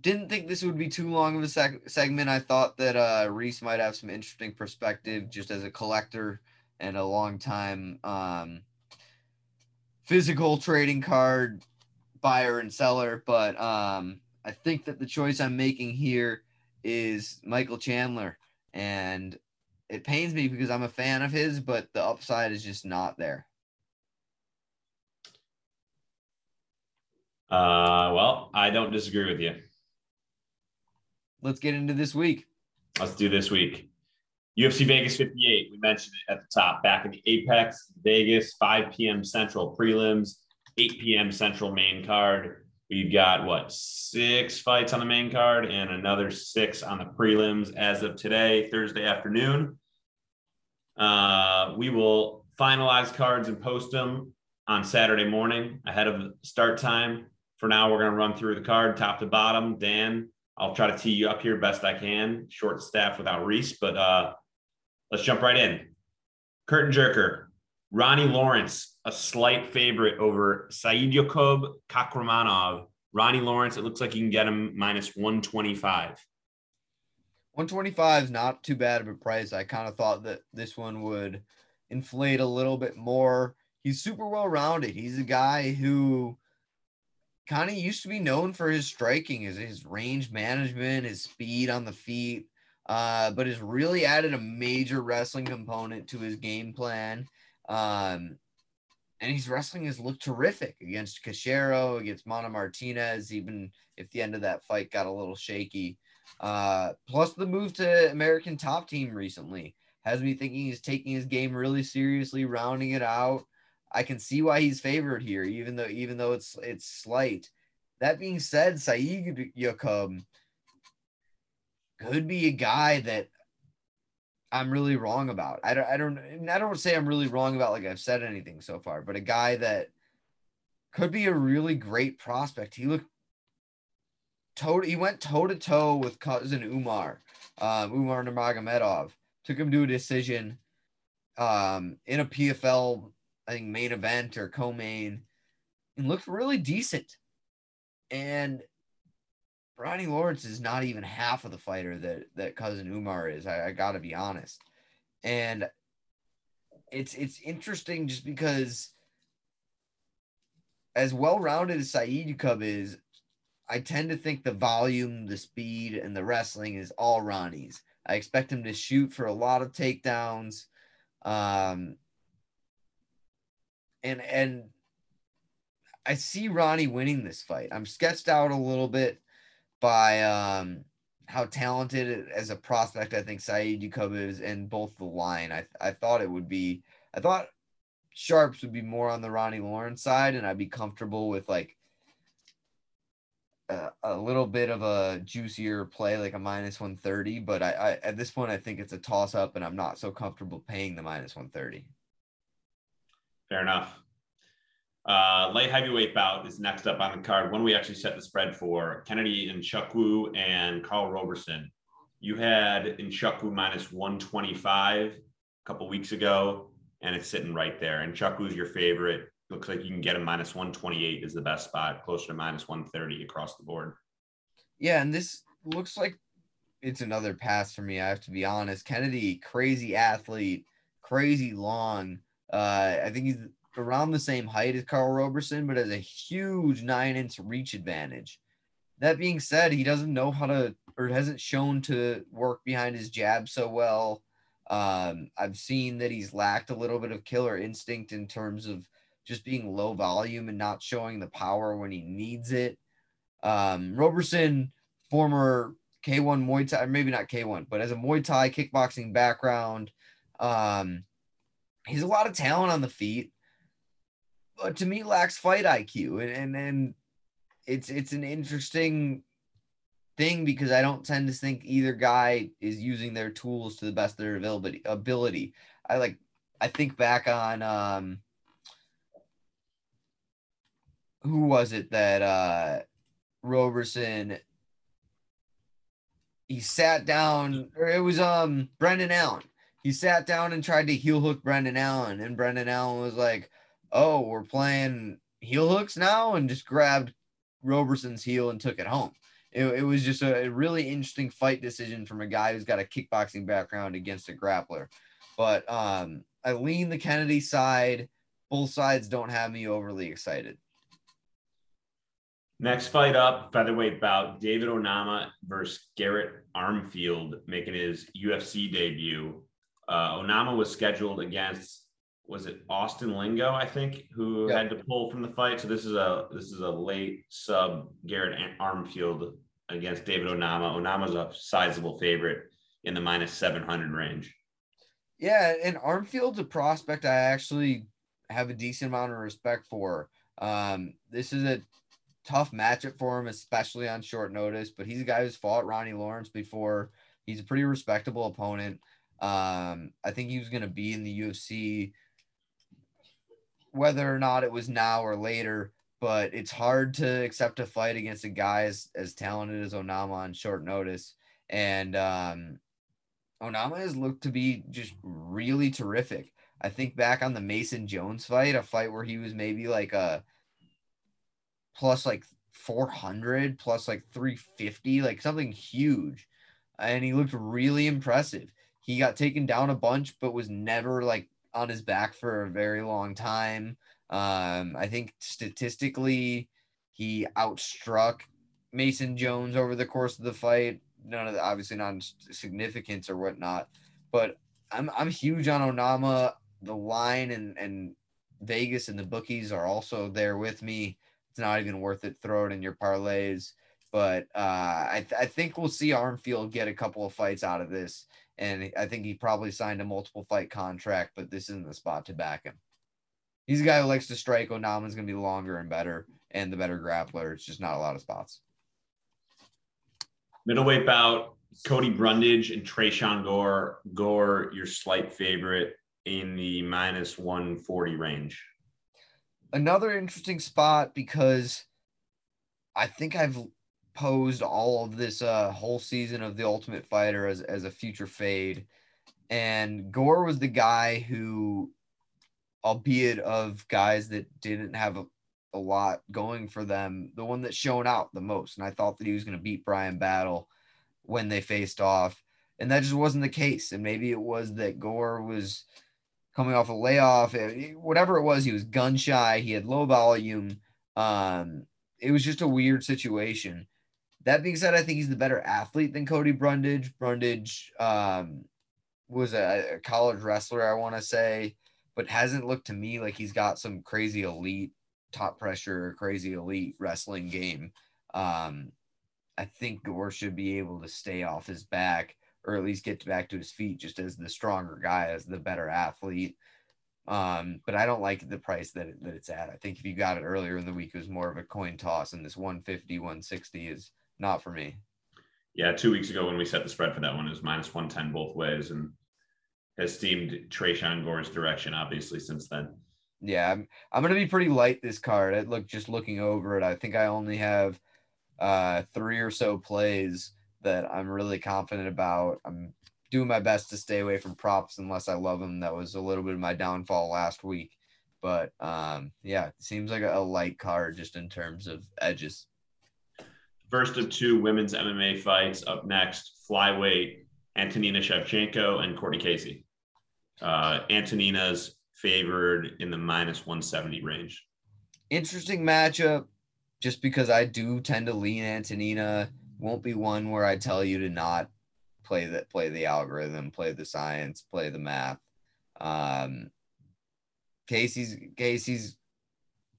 didn't think this would be too long of a seg- segment. I thought that uh, Reese might have some interesting perspective just as a collector and a long time um, physical trading card buyer and seller. But um, I think that the choice I'm making here is Michael Chandler. And it pains me because I'm a fan of his, but the upside is just not there. Uh, well, I don't disagree with you let's get into this week. Let's do this week. UFC Vegas 58. We mentioned it at the top. Back in the Apex Vegas, 5 p.m. Central prelims, 8 p.m. Central main card. We've got what six fights on the main card and another six on the prelims as of today, Thursday afternoon. Uh, we will finalize cards and post them on Saturday morning ahead of start time. For now, we're going to run through the card top to bottom. Dan, I'll try to tee you up here best I can. Short staff without Reese, but uh, let's jump right in. Curtain jerker, Ronnie Lawrence, a slight favorite over Saidyokub Kakhramonov. Ronnie Lawrence, it looks like you can get him minus 125. 125 is not too bad of a price. I kind of thought that this one would inflate a little bit more. He's super well rounded. He's a guy who kind of used to be known for his striking, his, his range management, his speed on the feet, uh, but has really added a major wrestling component to his game plan. Um, and he's wrestling has looked terrific against Cachero, against Mana Martinez, even if the end of that fight got a little shaky. Uh, plus the move to American top team recently has me thinking he's taking his game really seriously, rounding it out. I can see why he's favored here, even though even though it's it's slight. That being said, Saeed Yakub could be a guy that I'm really wrong about. I don't I don't I don't say I'm really wrong about like I've said anything so far, but a guy that could be a really great prospect. He looked toe he went toe to toe with cousin Umar, um, Umar Nurmagomedov. Took him to a decision um, in a PFL, I think main event or co-main, and looked really decent. And Ronnie Lawrence is not even half of the fighter that that cousin Umar is. I, I got to be honest, and it's it's interesting just because as well rounded as Said Cub is, I tend to think the volume, the speed, and the wrestling is all Ronnie's. I expect him to shoot for a lot of takedowns. Um, and and I see Ronnie winning this fight. I'm sketched out a little bit by um, how talented as a prospect I think Said Yacoub is in both the line. I I thought it would be I thought sharps would be more on the Ronnie Lawrence side, and I'd be comfortable with like a, a little bit of a juicier play, like a minus 130. But I, I at this point I think it's a toss up, and I'm not so comfortable paying the minus 130. Fair enough. Uh, light heavyweight bout is next up on the card. When we actually set the spread for Kennedy Nzechukwu and Carl Roberson. You had Nzechukwu minus 125 a couple weeks ago, and it's sitting right there. Nzechukwu's your favorite. Looks like you can get a minus 128 is the best spot, closer to minus 130 across the board. Yeah, and this looks like it's another pass for me. I have to be honest. Kennedy, crazy athlete, crazy long. Uh, I think he's around the same height as Carl Roberson, but has a huge nine inch reach advantage. That being said, he doesn't know how to or hasn't shown to work behind his jab so well. Um, I've seen that he's lacked a little bit of killer instinct in terms of just being low volume and not showing the power when he needs it. Um, Roberson, former K1 Muay Thai, maybe not K1, but as a Muay Thai kickboxing background, um, he's a lot of talent on the feet but to me lacks fight IQ, and and, and it's it's an interesting thing because I don't tend to think either guy is using their tools to the best of their ability. Ability. I like. I think back on um, who was it that uh, Roberson. He sat down, or it was um Brendan Allen. He sat down and tried to heel hook Brendan Allen, and Brendan Allen was like, oh, we're playing heel hooks now, and just grabbed Roberson's heel and took it home. It, it was just a really interesting fight decision from a guy who's got a kickboxing background against a grappler. But um, I lean the Kennedy side. Both sides don't have me overly excited. Next fight up, featherweight bout, David Onama versus Garrett Armfield, making his UFC debut. Uh, Onama was scheduled against was it Austin Lingo, I think, who had to pull from the fight. So this is a this is a late sub Garrett Armfield against David Onama. Onama's a sizable favorite in the minus 700 range. Yeah, and Armfield's a prospect I actually have a decent amount of respect for. Um, this is a tough matchup for him, especially on short notice, but he's a guy who's fought Ronnie Lawrence before. He's a pretty respectable opponent. Um, I think he was going to be in the UFC whether or not it was now or later, but it's hard to accept a fight against a guy as, as talented as Onama on short notice. And um, Onama has looked to be just really terrific. I think back on the Mason Jones fight, a fight where he was maybe like a plus like 400 plus like 350, like something huge. And he looked really impressive. He got taken down a bunch, but was never like on his back for a very long time. Um, I think statistically, he outstruck Mason Jones over the course of the fight. None of the obviously not significance or whatnot, but I'm I'm huge on Onama. The line and and Vegas and the bookies are also there with me. It's not even worth it. Throw it in your parlays. But uh, I, th- I think we'll see Armfield get a couple of fights out of this and I think he probably signed a multiple fight contract, but this isn't the spot to back him. He's a guy who likes to strike. Onama's going to be longer and better, and the better grappler. It's just not a lot of spots. Middleweight bout, Cody Brundage and Tresean Gore. Gore, your slight favorite in the minus 140 range. Another interesting spot because I think I've posed all of this uh, whole season of the Ultimate Fighter as, as a future fade. And Gore was the guy who, albeit of guys that didn't have a, a lot going for them, the one that shone out the most. And I thought that he was going to beat Bryan Battle when they faced off. And that just wasn't the case. And maybe it was that Gore was coming off a layoff, eh, whatever it was, he was gun shy, he had low volume. Um, it was just a weird situation. That being said, I think he's the better athlete than Cody Brundage. Brundage um, was a, a college wrestler, I want to say, but hasn't looked to me like he's got some crazy elite top pressure, crazy elite wrestling game. Um, I think Gore should be able to stay off his back or at least get back to his feet just as the stronger guy, as the better athlete. Um, but I don't like the price that, it, that it's at. I think if you got it earlier in the week, it was more of a coin toss, and this 150, 160 is not for me. Yeah, two weeks ago when we set the spread for that one, it was minus 110 both ways and has steamed Tresean Gore's direction, obviously, since then. Yeah, I'm, I'm going to be pretty light this card. I look just looking over it. I think I only have uh, three or so plays that I'm really confident about. I'm doing my best to stay away from props unless I love them. That was a little bit of my downfall last week. But um, yeah, it seems like a, a light card just in terms of edges. First of two women's MMA fights up next flyweight Antonina Shevchenko and Courtney Casey. Uh, Antonina's favored in the minus 170 range. Interesting matchup just because I do tend to lean Antonina. Won't be one where I tell you to not play that play the algorithm, play the science, play the math. Um, Casey's Casey's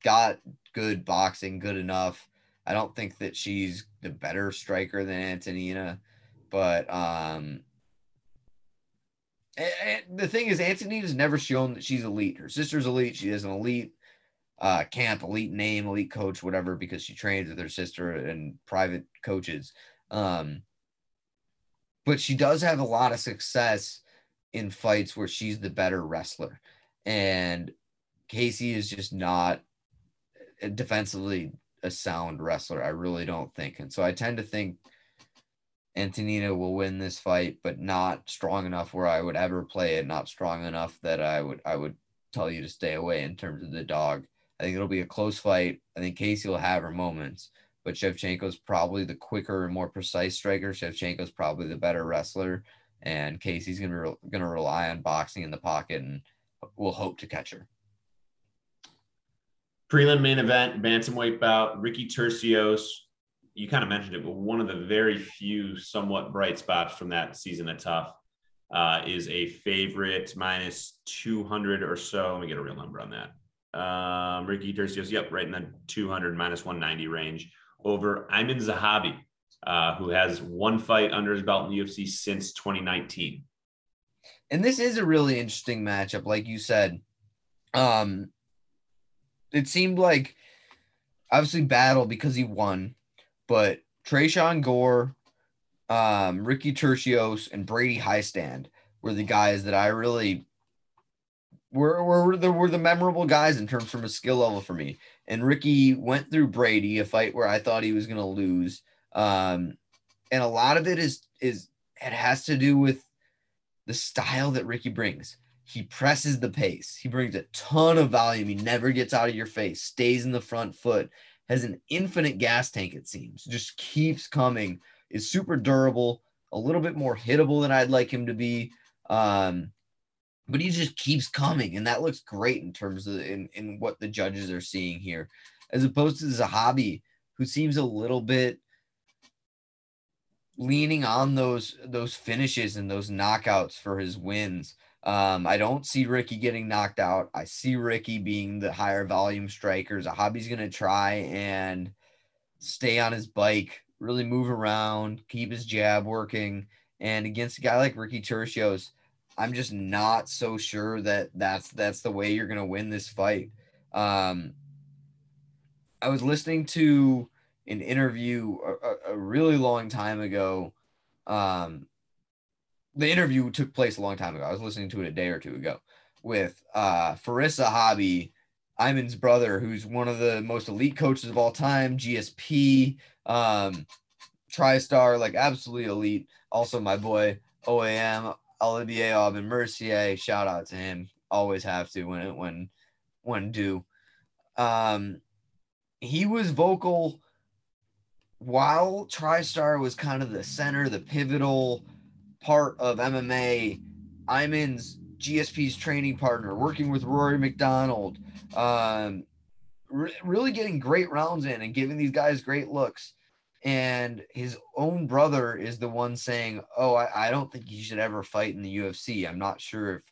got good boxing, good enough. I don't think that she's the better striker than Antonina, but um, and the thing is, Antonina's never shown that she's elite. Her sister's elite. She has an elite uh, camp, elite name, elite coach, whatever, because she trains with her sister and private coaches. Um, but she does have a lot of success in fights where she's the better wrestler. And Casey is just not defensively a sound wrestler. I really don't think. And so I tend to think Antonina will win this fight, but not strong enough where I would ever play it, not strong enough that I would I would tell you to stay away in terms of the dog. I think it'll be a close fight. I think Casey will have her moments, but Shevchenko's probably the quicker and more precise striker. Shevchenko's probably the better wrestler, and Casey's gonna be re- gonna rely on boxing in the pocket and will hope to catch her. Prelim main event, bantamweight bout, Ricky Turcios. You kind of mentioned it, but one of the very few somewhat bright spots from that season of Tough uh, is a favorite minus 200 or so. Let me get a real number on that. Um, Ricky Turcios, yep, right in the 200 minus 190 range over Aiemann Zahabi, uh, who has one fight under his belt in the UFC since 2019. And this is a really interesting matchup, like you said. Um, it seemed like obviously battle because he won, but Tresean Gore, um, Ricky Turcios, and Brady Hiestand were the guys that I really were, were, the, were the memorable guys in terms from a skill level for me. And Ricky went through Brady, a fight where I thought he was going to lose. Um, and a lot of it is is it has to do with the style that Ricky brings. He presses the pace. He brings a ton of volume. He never gets out of your face, stays in the front foot, has an infinite gas tank, it seems, just keeps coming, is super durable, a little bit more hittable than I'd like him to be. Um, but he just keeps coming, and that looks great in terms of in, in what the judges are seeing here, as opposed to Zahabi, who seems a little bit leaning on those those finishes and those knockouts for his wins. Um, I don't see Ricky getting knocked out. I see Ricky being the higher volume striker. Zahabi's gonna try and stay on his bike, really move around, keep his jab working. And against a guy like Ricky Turcios, I'm just not so sure that that's that's the way you're gonna win this fight. Um, I was listening to an interview a, a really long time ago Um, the interview took place a long time ago. I was listening to it a day or two ago with uh, Firas Zahabi, Aiemann's brother, who's one of the most elite coaches of all time, GSP, um, TriStar, like absolutely elite. Also, my boy OAM, Olivier Aubin Mercier, shout out to him. Always have to when when when due. Um, he was vocal while TriStar was kind of the center, the pivotal part of MMA. Aiemann's GSP's training partner, working with Rory MacDonald, um, re- really getting great rounds in and giving these guys great looks. And his own brother is the one saying, Oh, I, I don't think he should ever fight in the UFC. I'm not sure if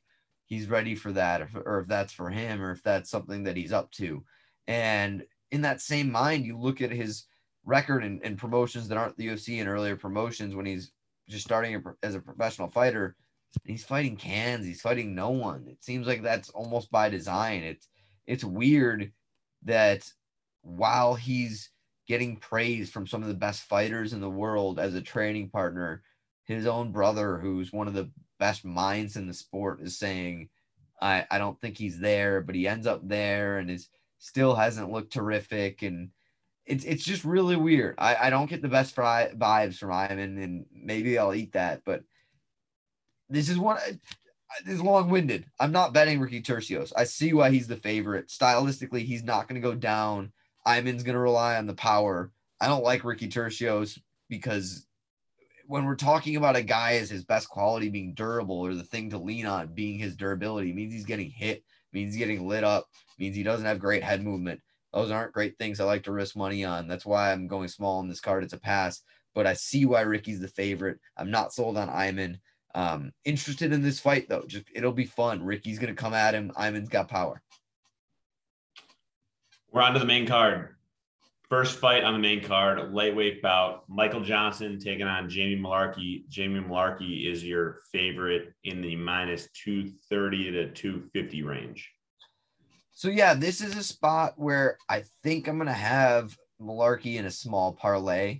he's ready for that or, or if that's for him or if that's something that he's up to. And in that same mind, you look at his record and, in promotions that aren't the UFC and earlier promotions when he's just starting as a professional fighter. He's fighting cans. He's fighting no one. It seems like that's almost by design. It's it's weird that while he's getting praise from some of the best fighters in the world as a training partner, his own brother, who's one of the best minds in the sport, is saying, I, I don't think he's there, but he ends up there and is still hasn't looked terrific. And it's it's just really weird. I, I don't get the best vibes from Aiemann, and maybe I'll eat that, but this is one. this is long winded. I'm not betting Ricky Turcios. I see why he's the favorite. Stylistically, he's not going to go down. Aiemann's going to rely on the power. I don't like Ricky Turcios because when we're talking about a guy as his best quality being durable or the thing to lean on being his durability, means he's getting hit, means he's getting lit up, means he doesn't have great head movement. Those aren't great things I like to risk money on. That's why I'm going small on this card. It's a pass, but I see why Ricky's the favorite. I'm not sold on Iman. Um, interested in this fight though. Just it'll be fun. Ricky's gonna come at him. Iman's got power. We're on to the main card. First fight on the main card, lightweight bout. Michael Johnson taking on Jamie Mullarkey. Jamie Mullarkey is your favorite in the minus 230 to 250 range. So yeah, this is a spot where I think I'm gonna have Mullarkey in a small parlay.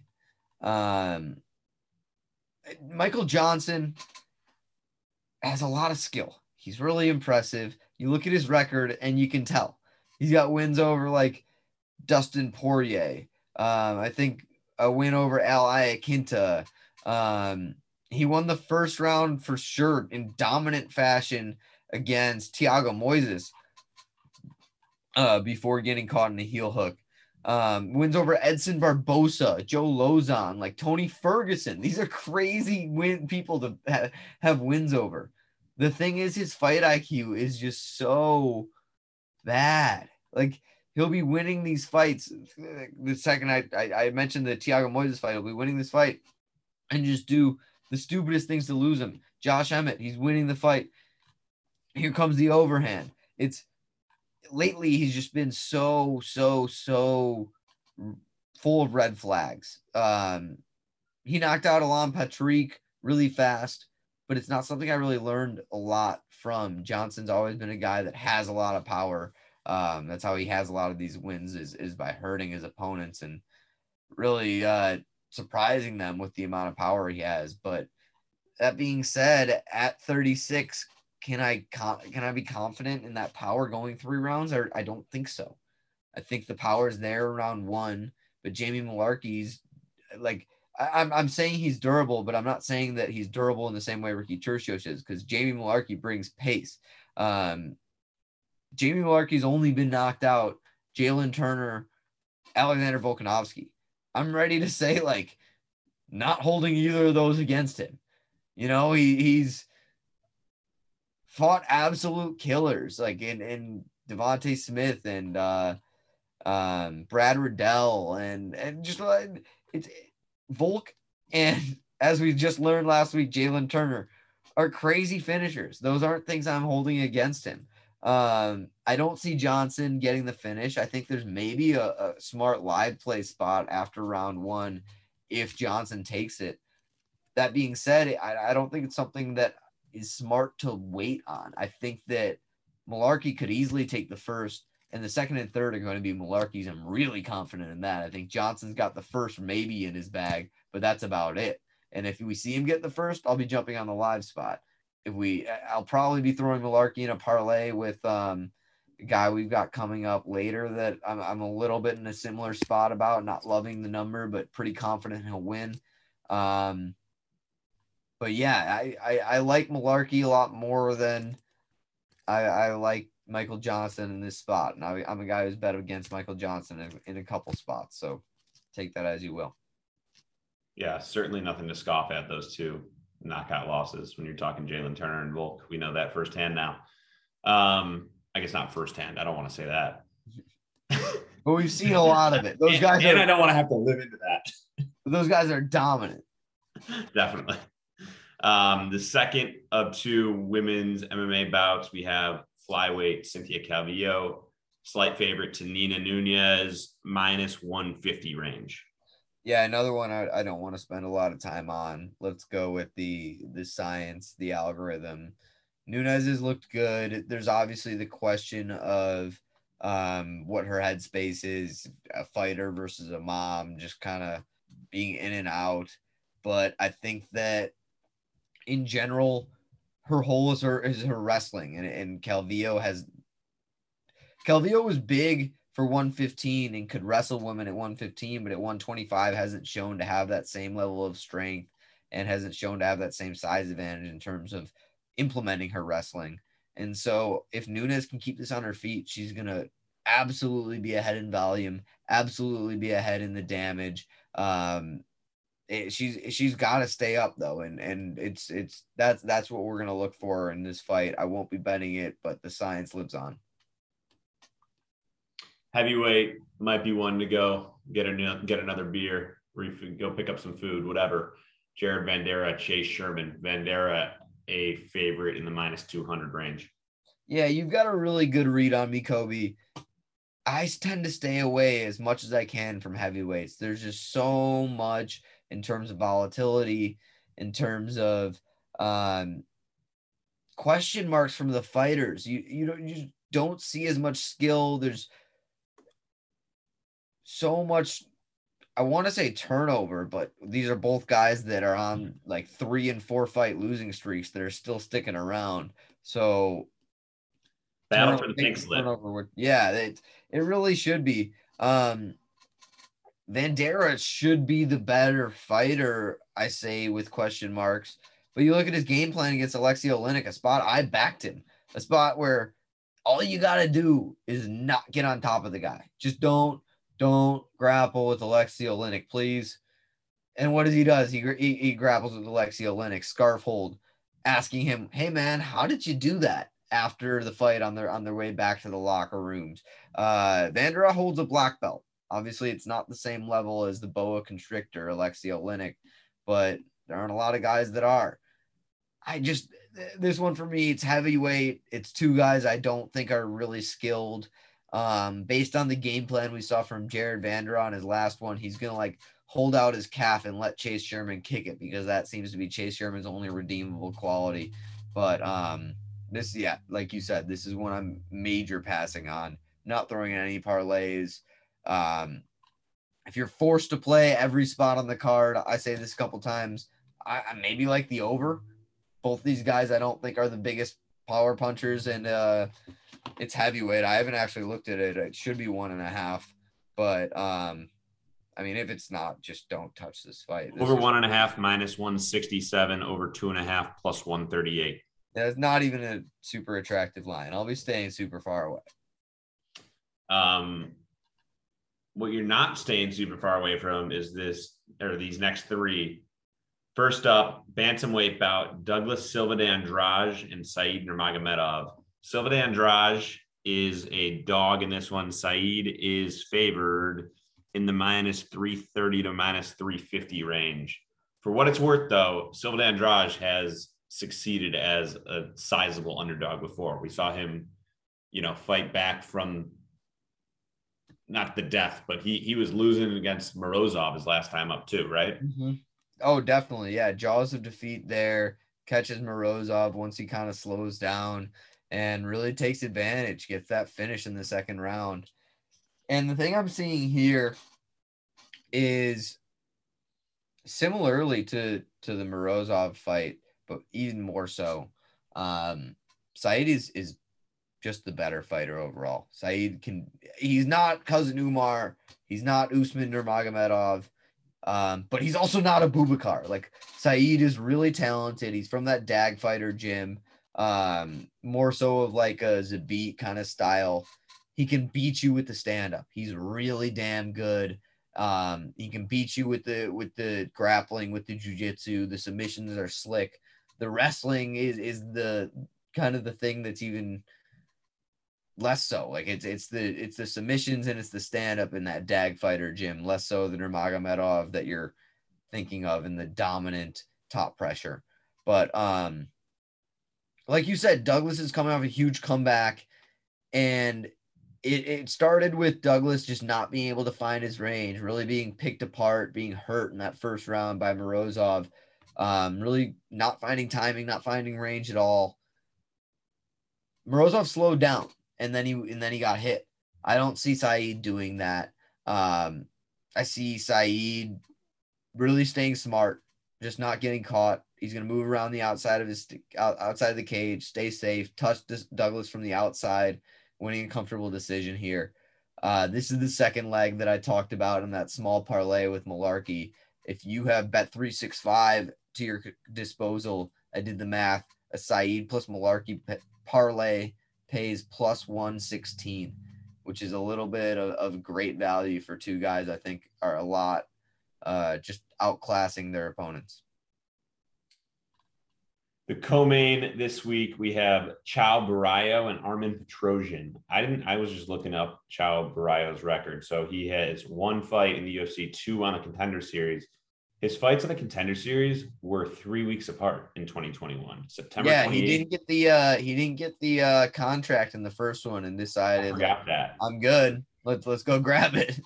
Um, Michael Johnson has a lot of skill. He's really impressive. You look at his record and you can tell he's got wins over like Dustin Poirier. Um, I think a win over Al Iaquinta. Um, he won the first round for sure in dominant fashion against Thiago Moises uh, before getting caught in a heel hook. Um, wins over Edson Barbosa, Joe Lauzon, like Tony Ferguson. These are crazy win people to ha- have wins over. The thing is, his fight IQ is just so bad. Like he'll be winning these fights. The second I, I, I mentioned the Thiago Moises fight, he'll be winning this fight and just do the stupidest things to lose him. Josh Emmett, he's winning the fight. Here comes the overhand. It's lately he's just been so so so full of red flags. Um, he knocked out Alan Patrick really fast, but it's not something I really learned a lot from. Johnson's always been a guy that has a lot of power. Um, that's how he has a lot of these wins is is by hurting his opponents and really uh, surprising them with the amount of power he has. But that being said, at 36, can I can I be confident in that power going three rounds? Or I don't think so. I think the power is there around one, but Jamie Mullarkey's like I, am I'm saying he's durable, but I'm not saying that he's durable in the same way Ricky Turcios is because Jamie Mullarkey brings pace. Um, Jamie Mullarkey's only been knocked out Jalen Turner, Alexander Volkanovski. I'm ready to say like not holding either of those against him. You know, he he's fought absolute killers like in in Devonte Smith and uh um Brad Riddell and and just like it's Volk and as we just learned last week, Jalen Turner are crazy finishers. Those aren't things I'm holding against him. Um, I don't see Johnson getting the finish. I think there's maybe a, a smart live play spot after round one if Johnson takes it. That being said, I, I don't think it's something that is smart to wait on. I think that Mullarkey could easily take the first, and the second and third are going to be Mullarkey's. I'm really confident in that. I think Johnson's got the first maybe in his bag, but that's about it. And if we see him get the first, I'll be jumping on the live spot. If we, I'll probably be throwing Mullarkey in a parlay with um, a guy we've got coming up later that I'm, I'm a little bit in a similar spot about, not loving the number, but pretty confident he'll win. Um, but yeah, I, I, I like Mullarkey a lot more than I, I like Michael Johnson in this spot. And I, am a guy who's bet against Michael Johnson in, in a couple spots. So take that as you will. Yeah, certainly nothing to scoff at those two knockout losses when you're talking Jalen Turner and Volk. We know that firsthand now. Um, I guess not firsthand. I don't want to say that. but we've seen a lot of it. Those guys and, and are, I don't want to have to live into that. Those guys are dominant. Definitely. Um, the second of two women's MMA bouts, we have flyweight Cynthia Calvillo, slight favorite to Nina Nunes, minus 150 range. Yeah, another one I, I don't want to spend a lot of time on. Let's go with the the science, the algorithm. Nunes has looked good. There's obviously the question of um, what her headspace is, a fighter versus a mom, just kind of being in and out. But I think that in general, her whole is her is her wrestling, and and Calvillo has Calvillo was big for 115 and could wrestle women at 115, but at 125 hasn't shown to have that same level of strength and hasn't shown to have that same size advantage in terms of implementing her wrestling. And so if Nunes can keep this on her feet, she's going to absolutely be ahead in volume, absolutely be ahead in the damage. Um, it, she's she's got to stay up though, and and it's it's that's that's what we're gonna look for in this fight. I won't be betting it, but the science lives on heavyweight might be one to go get a get another beer, or go pick up some food, whatever. Jared Vanderaa, Chase Sherman, Vanderaa a favorite in the minus two hundred range. Yeah, you've got a really good read on me, Kobe. I tend to stay away as much as I can from heavyweights. There's just so much in terms of volatility, in terms of um, question marks from the fighters. You you don't you don't see as much skill. There's so much I want to say turnover, but these are both guys that are on like three and four fight losing streaks that are still sticking around. So battle for the pink slip. Yeah, it it really should be. Um Vanderaa should be the better fighter, I say with question marks. But you look at his game plan against Alexei Oleinik, a spot I backed him, a spot where all you got to do is not get on top of the guy. Just don't don't grapple with Alexei Oleinik, please. And what does he does? He, he, he grapples with Alexei Oleinik, scarf hold, asking him, "Hey man, how did you do that?" After the fight on their on their way back to the locker rooms, uh, Vanderaa holds a black belt. Obviously, it's not the same level as the boa constrictor, Alexei Oleinik, but there aren't a lot of guys that are. I just this one for me, it's heavyweight. It's two guys I don't think are really skilled. Um, based on the game plan we saw from Jared Vander on his last one, he's gonna like hold out his calf and let Chase Sherman kick it because that seems to be Chase Sherman's only redeemable quality. But um, this, yeah, like you said, this is one I'm major passing on. Not throwing in any parlays. Um, if you're forced to play every spot on the card, I say this a couple times. I, I maybe like the over. Both these guys, I don't think are the biggest power punchers, and uh, it's heavyweight. I haven't actually looked at it. It should be one and a half, but um, I mean, if it's not, just don't touch this fight. This over one and a half minus one sixty seven, over two and a half plus one thirty eight. That's not even a super attractive line. I'll be staying super far away. Um, what you're not staying super far away from is this or these next three. First up, bantamweight bout: Douglas Silva de Andrade and Said Nurmagomedov. Silva de Andrade is a dog in this one. Said is favored in the minus 330 to minus 350 range. For what it's worth, though, Silva de Andrade has succeeded as a sizable underdog before. We saw him, you know, fight back from not the death, but he he was losing against Morozov his last time up too, right? Mm-hmm. Oh, definitely, yeah. Jaws of defeat there catches Morozov once he kind of slows down and really takes advantage, gets that finish in the second round. And the thing I'm seeing here is similarly to to the Morozov fight, but even more so, um, Saeed is is just the better fighter overall. Saeed can he's not cousin Umar, he's not Usman Nurmagomedov, um, but he's also not Abubakar. Like Saeed is really talented. He's from that dag fighter gym, um, more so of like a Zabit kind of style. He can beat you with the stand up. He's really damn good. Um, he can beat you with the with the grappling, with the jujitsu. The submissions are slick. The wrestling is is the kind of the thing that's even less so. Like it's it's the it's the submissions and it's the stand up in that dag fighter gym, less so than Nurmagomedov that you're thinking of in the dominant top pressure. But um like you said, Douglas is coming off a huge comeback and it, it started with Douglas just not being able to find his range, really being picked apart, being hurt in that first round by Morozov, um, really not finding timing, not finding range at all. Morozov slowed down and then he and then he got hit. I don't see Saeed doing that. Um, I see Saeed really staying smart, just not getting caught. He's going to move around the outside of his outside of the cage, stay safe, touch Douglas from the outside, winning a comfortable decision here. Uh, this is the second leg that I talked about in that small parlay with Malarkey. If you have bet three six five to your disposal, I did the math. A Saeed plus Malarkey parlay pays plus 116, which is a little bit of, of great value for two guys I think are a lot uh, just outclassing their opponents. The co-main this week we have Caio Borralho and Armen Petrosyan. I didn't. I was just looking up Caio Borralho's record. So he has one fight in the UFC, two on a Contender Series, his fights in the contender series were three weeks apart in 2021. September. Yeah, he didn't get the uh he didn't get the uh contract in the first one and decided I forgot that. I'm good. Let's let's go grab it.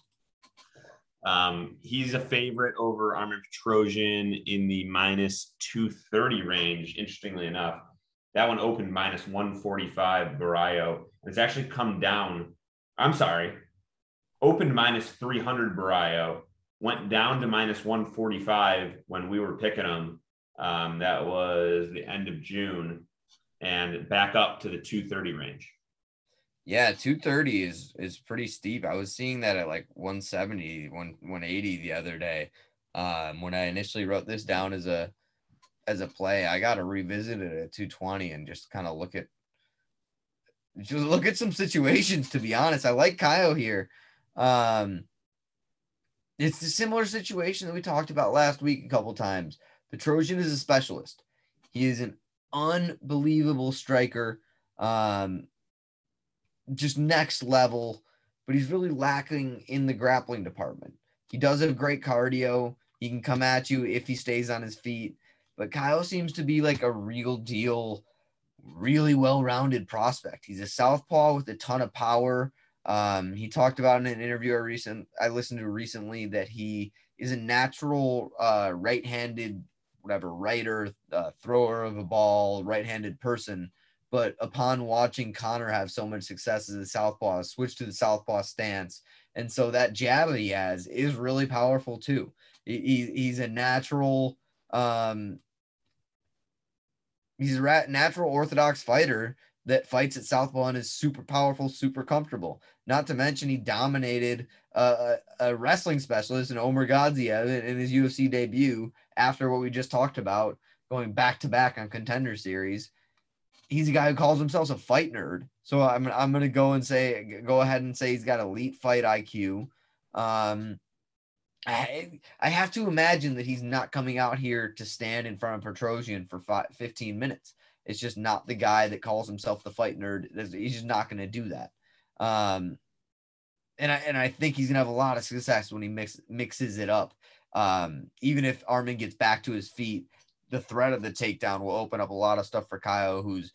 Um, he's a favorite over Armen Petrosyan in the minus 230 range. Interestingly enough, that one opened minus 145 Borralho. It's actually come down. I'm sorry, opened minus 300 Borralho went down to minus 145 when we were picking them. Um, that was the end of June and back up to the 230 range. Yeah, 230 is is pretty steep. I was seeing that at like 170, 180 the other day. Um, when I initially wrote this down as a as a play, I got to revisit it at 220 and just kind of look at just look at some situations to be honest. I like Caio here. Um, it's a similar situation that we talked about last week a couple times. Petrosyan is a specialist. He is an unbelievable striker, um, just next level, but he's really lacking in the grappling department. He does have great cardio. He can come at you if he stays on his feet. But Caio seems to be like a real deal, really well rounded prospect. He's a southpaw with a ton of power. Um, he talked about in an interview I recent I listened to recently that he is a natural uh, right-handed whatever writer, uh, thrower of a ball, right-handed person. But upon watching Conor have so much success as a southpaw, switch to the southpaw stance, and so that jab that he has is really powerful too. He, he's a natural, um, he's a natural orthodox fighter that fights at Southpaw and is super powerful, super comfortable. Not to mention, he dominated uh, a wrestling specialist in Omargadzhiev in, his UFC debut after what we just talked about, going back to back on Contender Series. He's a guy who calls himself a fight nerd. So I'm, I'm going to go and say, go ahead and say he's got elite fight IQ. Um, I, I have to imagine that he's not coming out here to stand in front of Petrosyan for five, 15 minutes. It's just not the guy that calls himself the fight nerd. He's just not going to do that. Um, and I and I think he's gonna have a lot of success when he mix mixes it up. Um, even if Armen gets back to his feet, the threat of the takedown will open up a lot of stuff for Caio, who's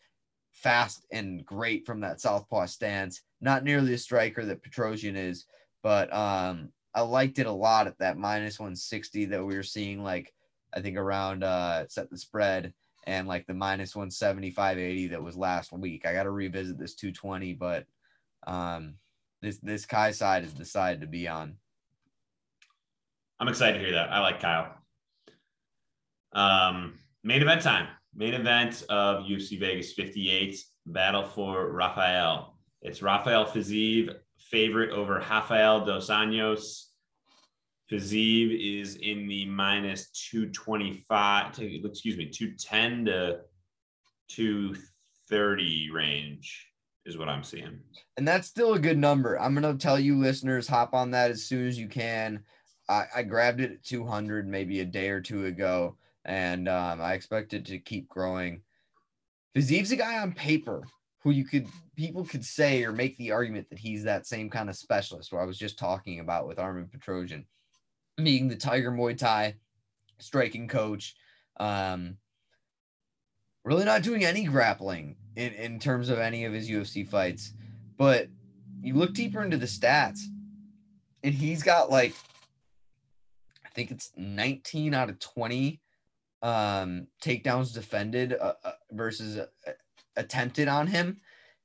fast and great from that southpaw stance. Not nearly a striker that Petrosyan is, but um, I liked it a lot at that minus 160 that we were seeing, like I think around uh, set the spread and like the minus 175 80 that was last week. I got to revisit this 220, but um, this this Kai side is the side to be on. I'm excited to hear that. I like Caio. Um, main event time. Main event of UFC Vegas 58. Battle for Rafael. It's Rafael Fiziev, favorite over Rafael Dos Anjos. Fiziev is in the minus 225, excuse me, 210 to 230 range is what I'm seeing. And that's still a good number. I'm going to tell you, listeners, hop on that as soon as you can. I, I grabbed it at 200 maybe a day or two ago, and um, I expect it to keep growing. Fiziev's a guy on paper who you could people could say or make the argument that he's that same kind of specialist where I was just talking about with Armen Petrosyan being the Tiger Muay Thai striking coach. Um, really not doing any grappling in, in terms of any of his UFC fights. But you look deeper into the stats, and he's got like, I think it's 19 out of 20 um, takedowns defended uh, uh, versus uh, attempted on him.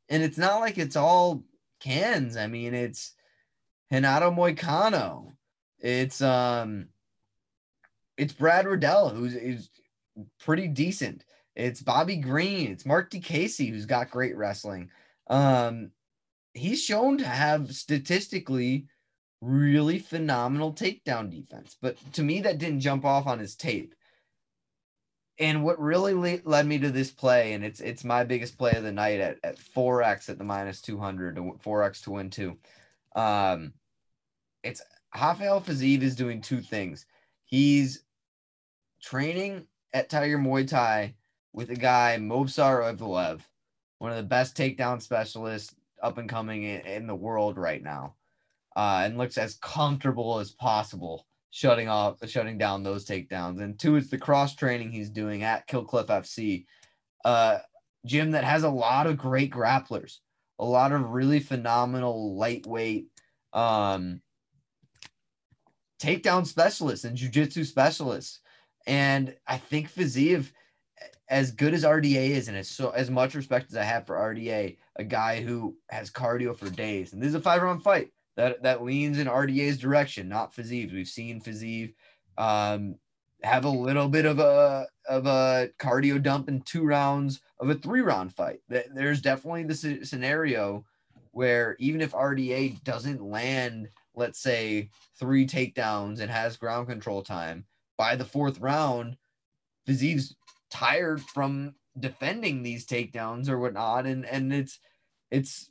And it's not like it's all cans. I mean, it's Renato Moicano. It's um it's Brad Riddell, who's, who's pretty decent. It's Bobby Green. It's Marc Diakiese, who's got great wrestling. Um, he's shown to have statistically really phenomenal takedown defense. But to me, that didn't jump off on his tape. And what really le- led me to this play, and it's it's my biggest play of the night at, at 4x at the minus 200, 4x to win two. Um, it's Rafael Fiziev is doing two things. He's training at Tiger Muay Thai with a guy, Movsar Evloev, one of the best takedown specialists up and coming in, the world right now, uh, and looks as comfortable as possible shutting off, shutting down those takedowns. And two, it's the cross training he's doing at Kill Cliff FC, uh, gym that has a lot of great grapplers, a lot of really phenomenal lightweight um, takedown specialists and jujitsu specialists. And I think Fiziev, as good as RDA is, and as so as much respect as I have for RDA, a guy who has cardio for days, and this is a five round fight that that leans in RDA's direction, not Fiziev. We've seen Fiziev um, have a little bit of a of a cardio dump in two rounds of a three round fight. There's definitely this scenario where even if RDA doesn't land, let's say three takedowns and has ground control time by the fourth round, Fiziev's tired from defending these takedowns or whatnot, and and it's it's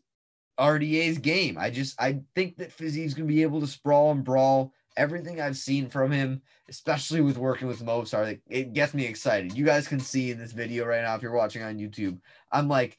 RDA's game. I just I think that Fiziev's gonna be able to sprawl and brawl. Everything I've seen from him, especially with working with Movsar, it gets me excited. You guys can see in this video right now if you're watching on YouTube. I'm like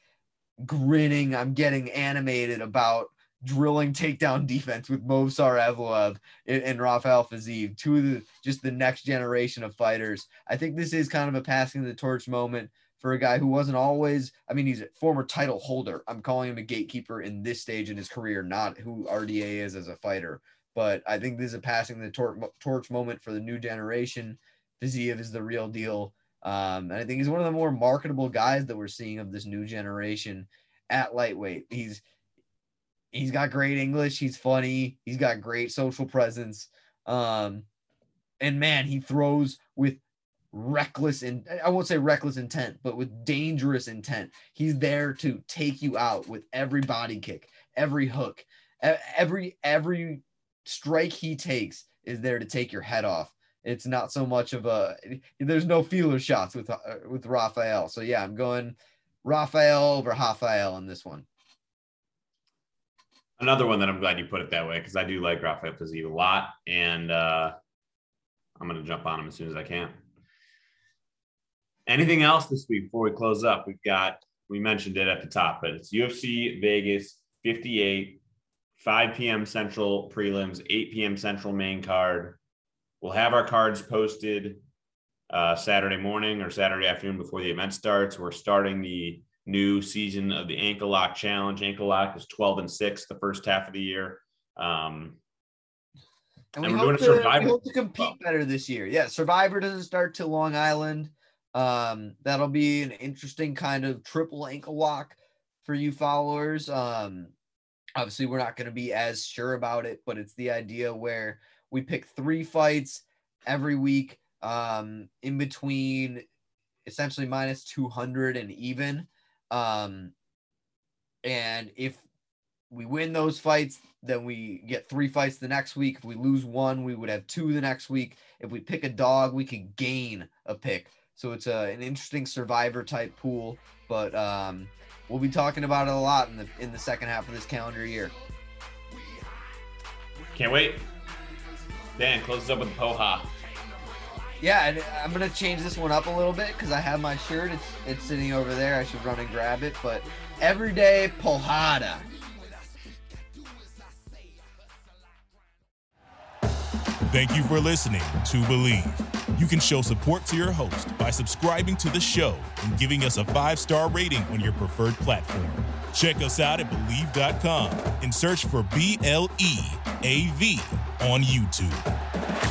grinning. I'm getting animated about drilling takedown defense with Movsar Evloev and, and Rafael Fiziev, two of the just the next generation of fighters. I think this is kind of a passing the torch moment for a guy who wasn't always, I mean, he's a former title holder. I'm calling him a gatekeeper in this stage in his career, not who RDA is as a fighter. But I think this is a passing the tor- torch moment for the new generation. Fiziev is the real deal. Um, and I think he's one of the more marketable guys that we're seeing of this new generation at lightweight. He's he's got great English. He's funny. He's got great social presence. Um, and man, he throws with reckless and I won't say reckless intent, but with dangerous intent. He's there to take you out with every body kick, every hook, every every strike he takes is there to take your head off. It's not so much of a there's no feeler shots with uh, with Rafael. So yeah, I'm going Rafael over Rafael on this one. Another one that I'm glad you put it that way because I do like Rafael Fiziev a lot, and uh, I'm going to jump on him as soon as I can. Anything else this week before we close up? We've got we mentioned it at the top, but it's UFC Vegas 58, 5 p.m. Central prelims, 8 p.m. Central main card. We'll have our cards posted uh, Saturday morning or Saturday afternoon before the event starts. We're starting the new season of the Ankle Lock Challenge. Ankle Lock is 12 and 6 the first half of the year. Um, and, and we, hope to, we, hope to, compete better this year. Yeah, Survivor doesn't start till Long Island. Um, that'll be an interesting kind of triple ankle lock for you followers. Um, obviously, we're not going to be as sure about it, but it's the idea where we pick three fights every week um, in between essentially minus 200 and even. Um, and if we win those fights, then we get three fights the next week. If we lose one, we would have two the next week. If we pick a dog, we could gain a pick. So it's a, an interesting survivor type pool, but um, we'll be talking about it a lot in the in the second half of this calendar year. Can't wait. Dan, closes up with Poha. Yeah, and I'm gonna change this one up a little bit because I have my shirt. It's it's sitting over there. I should run and grab it. But everyday Pojada. Thank you for listening to Bleav. You can show support to your host by subscribing to the show and giving us a five star rating on your preferred platform. Check us out at Bleav.com and search for B L E A V on YouTube.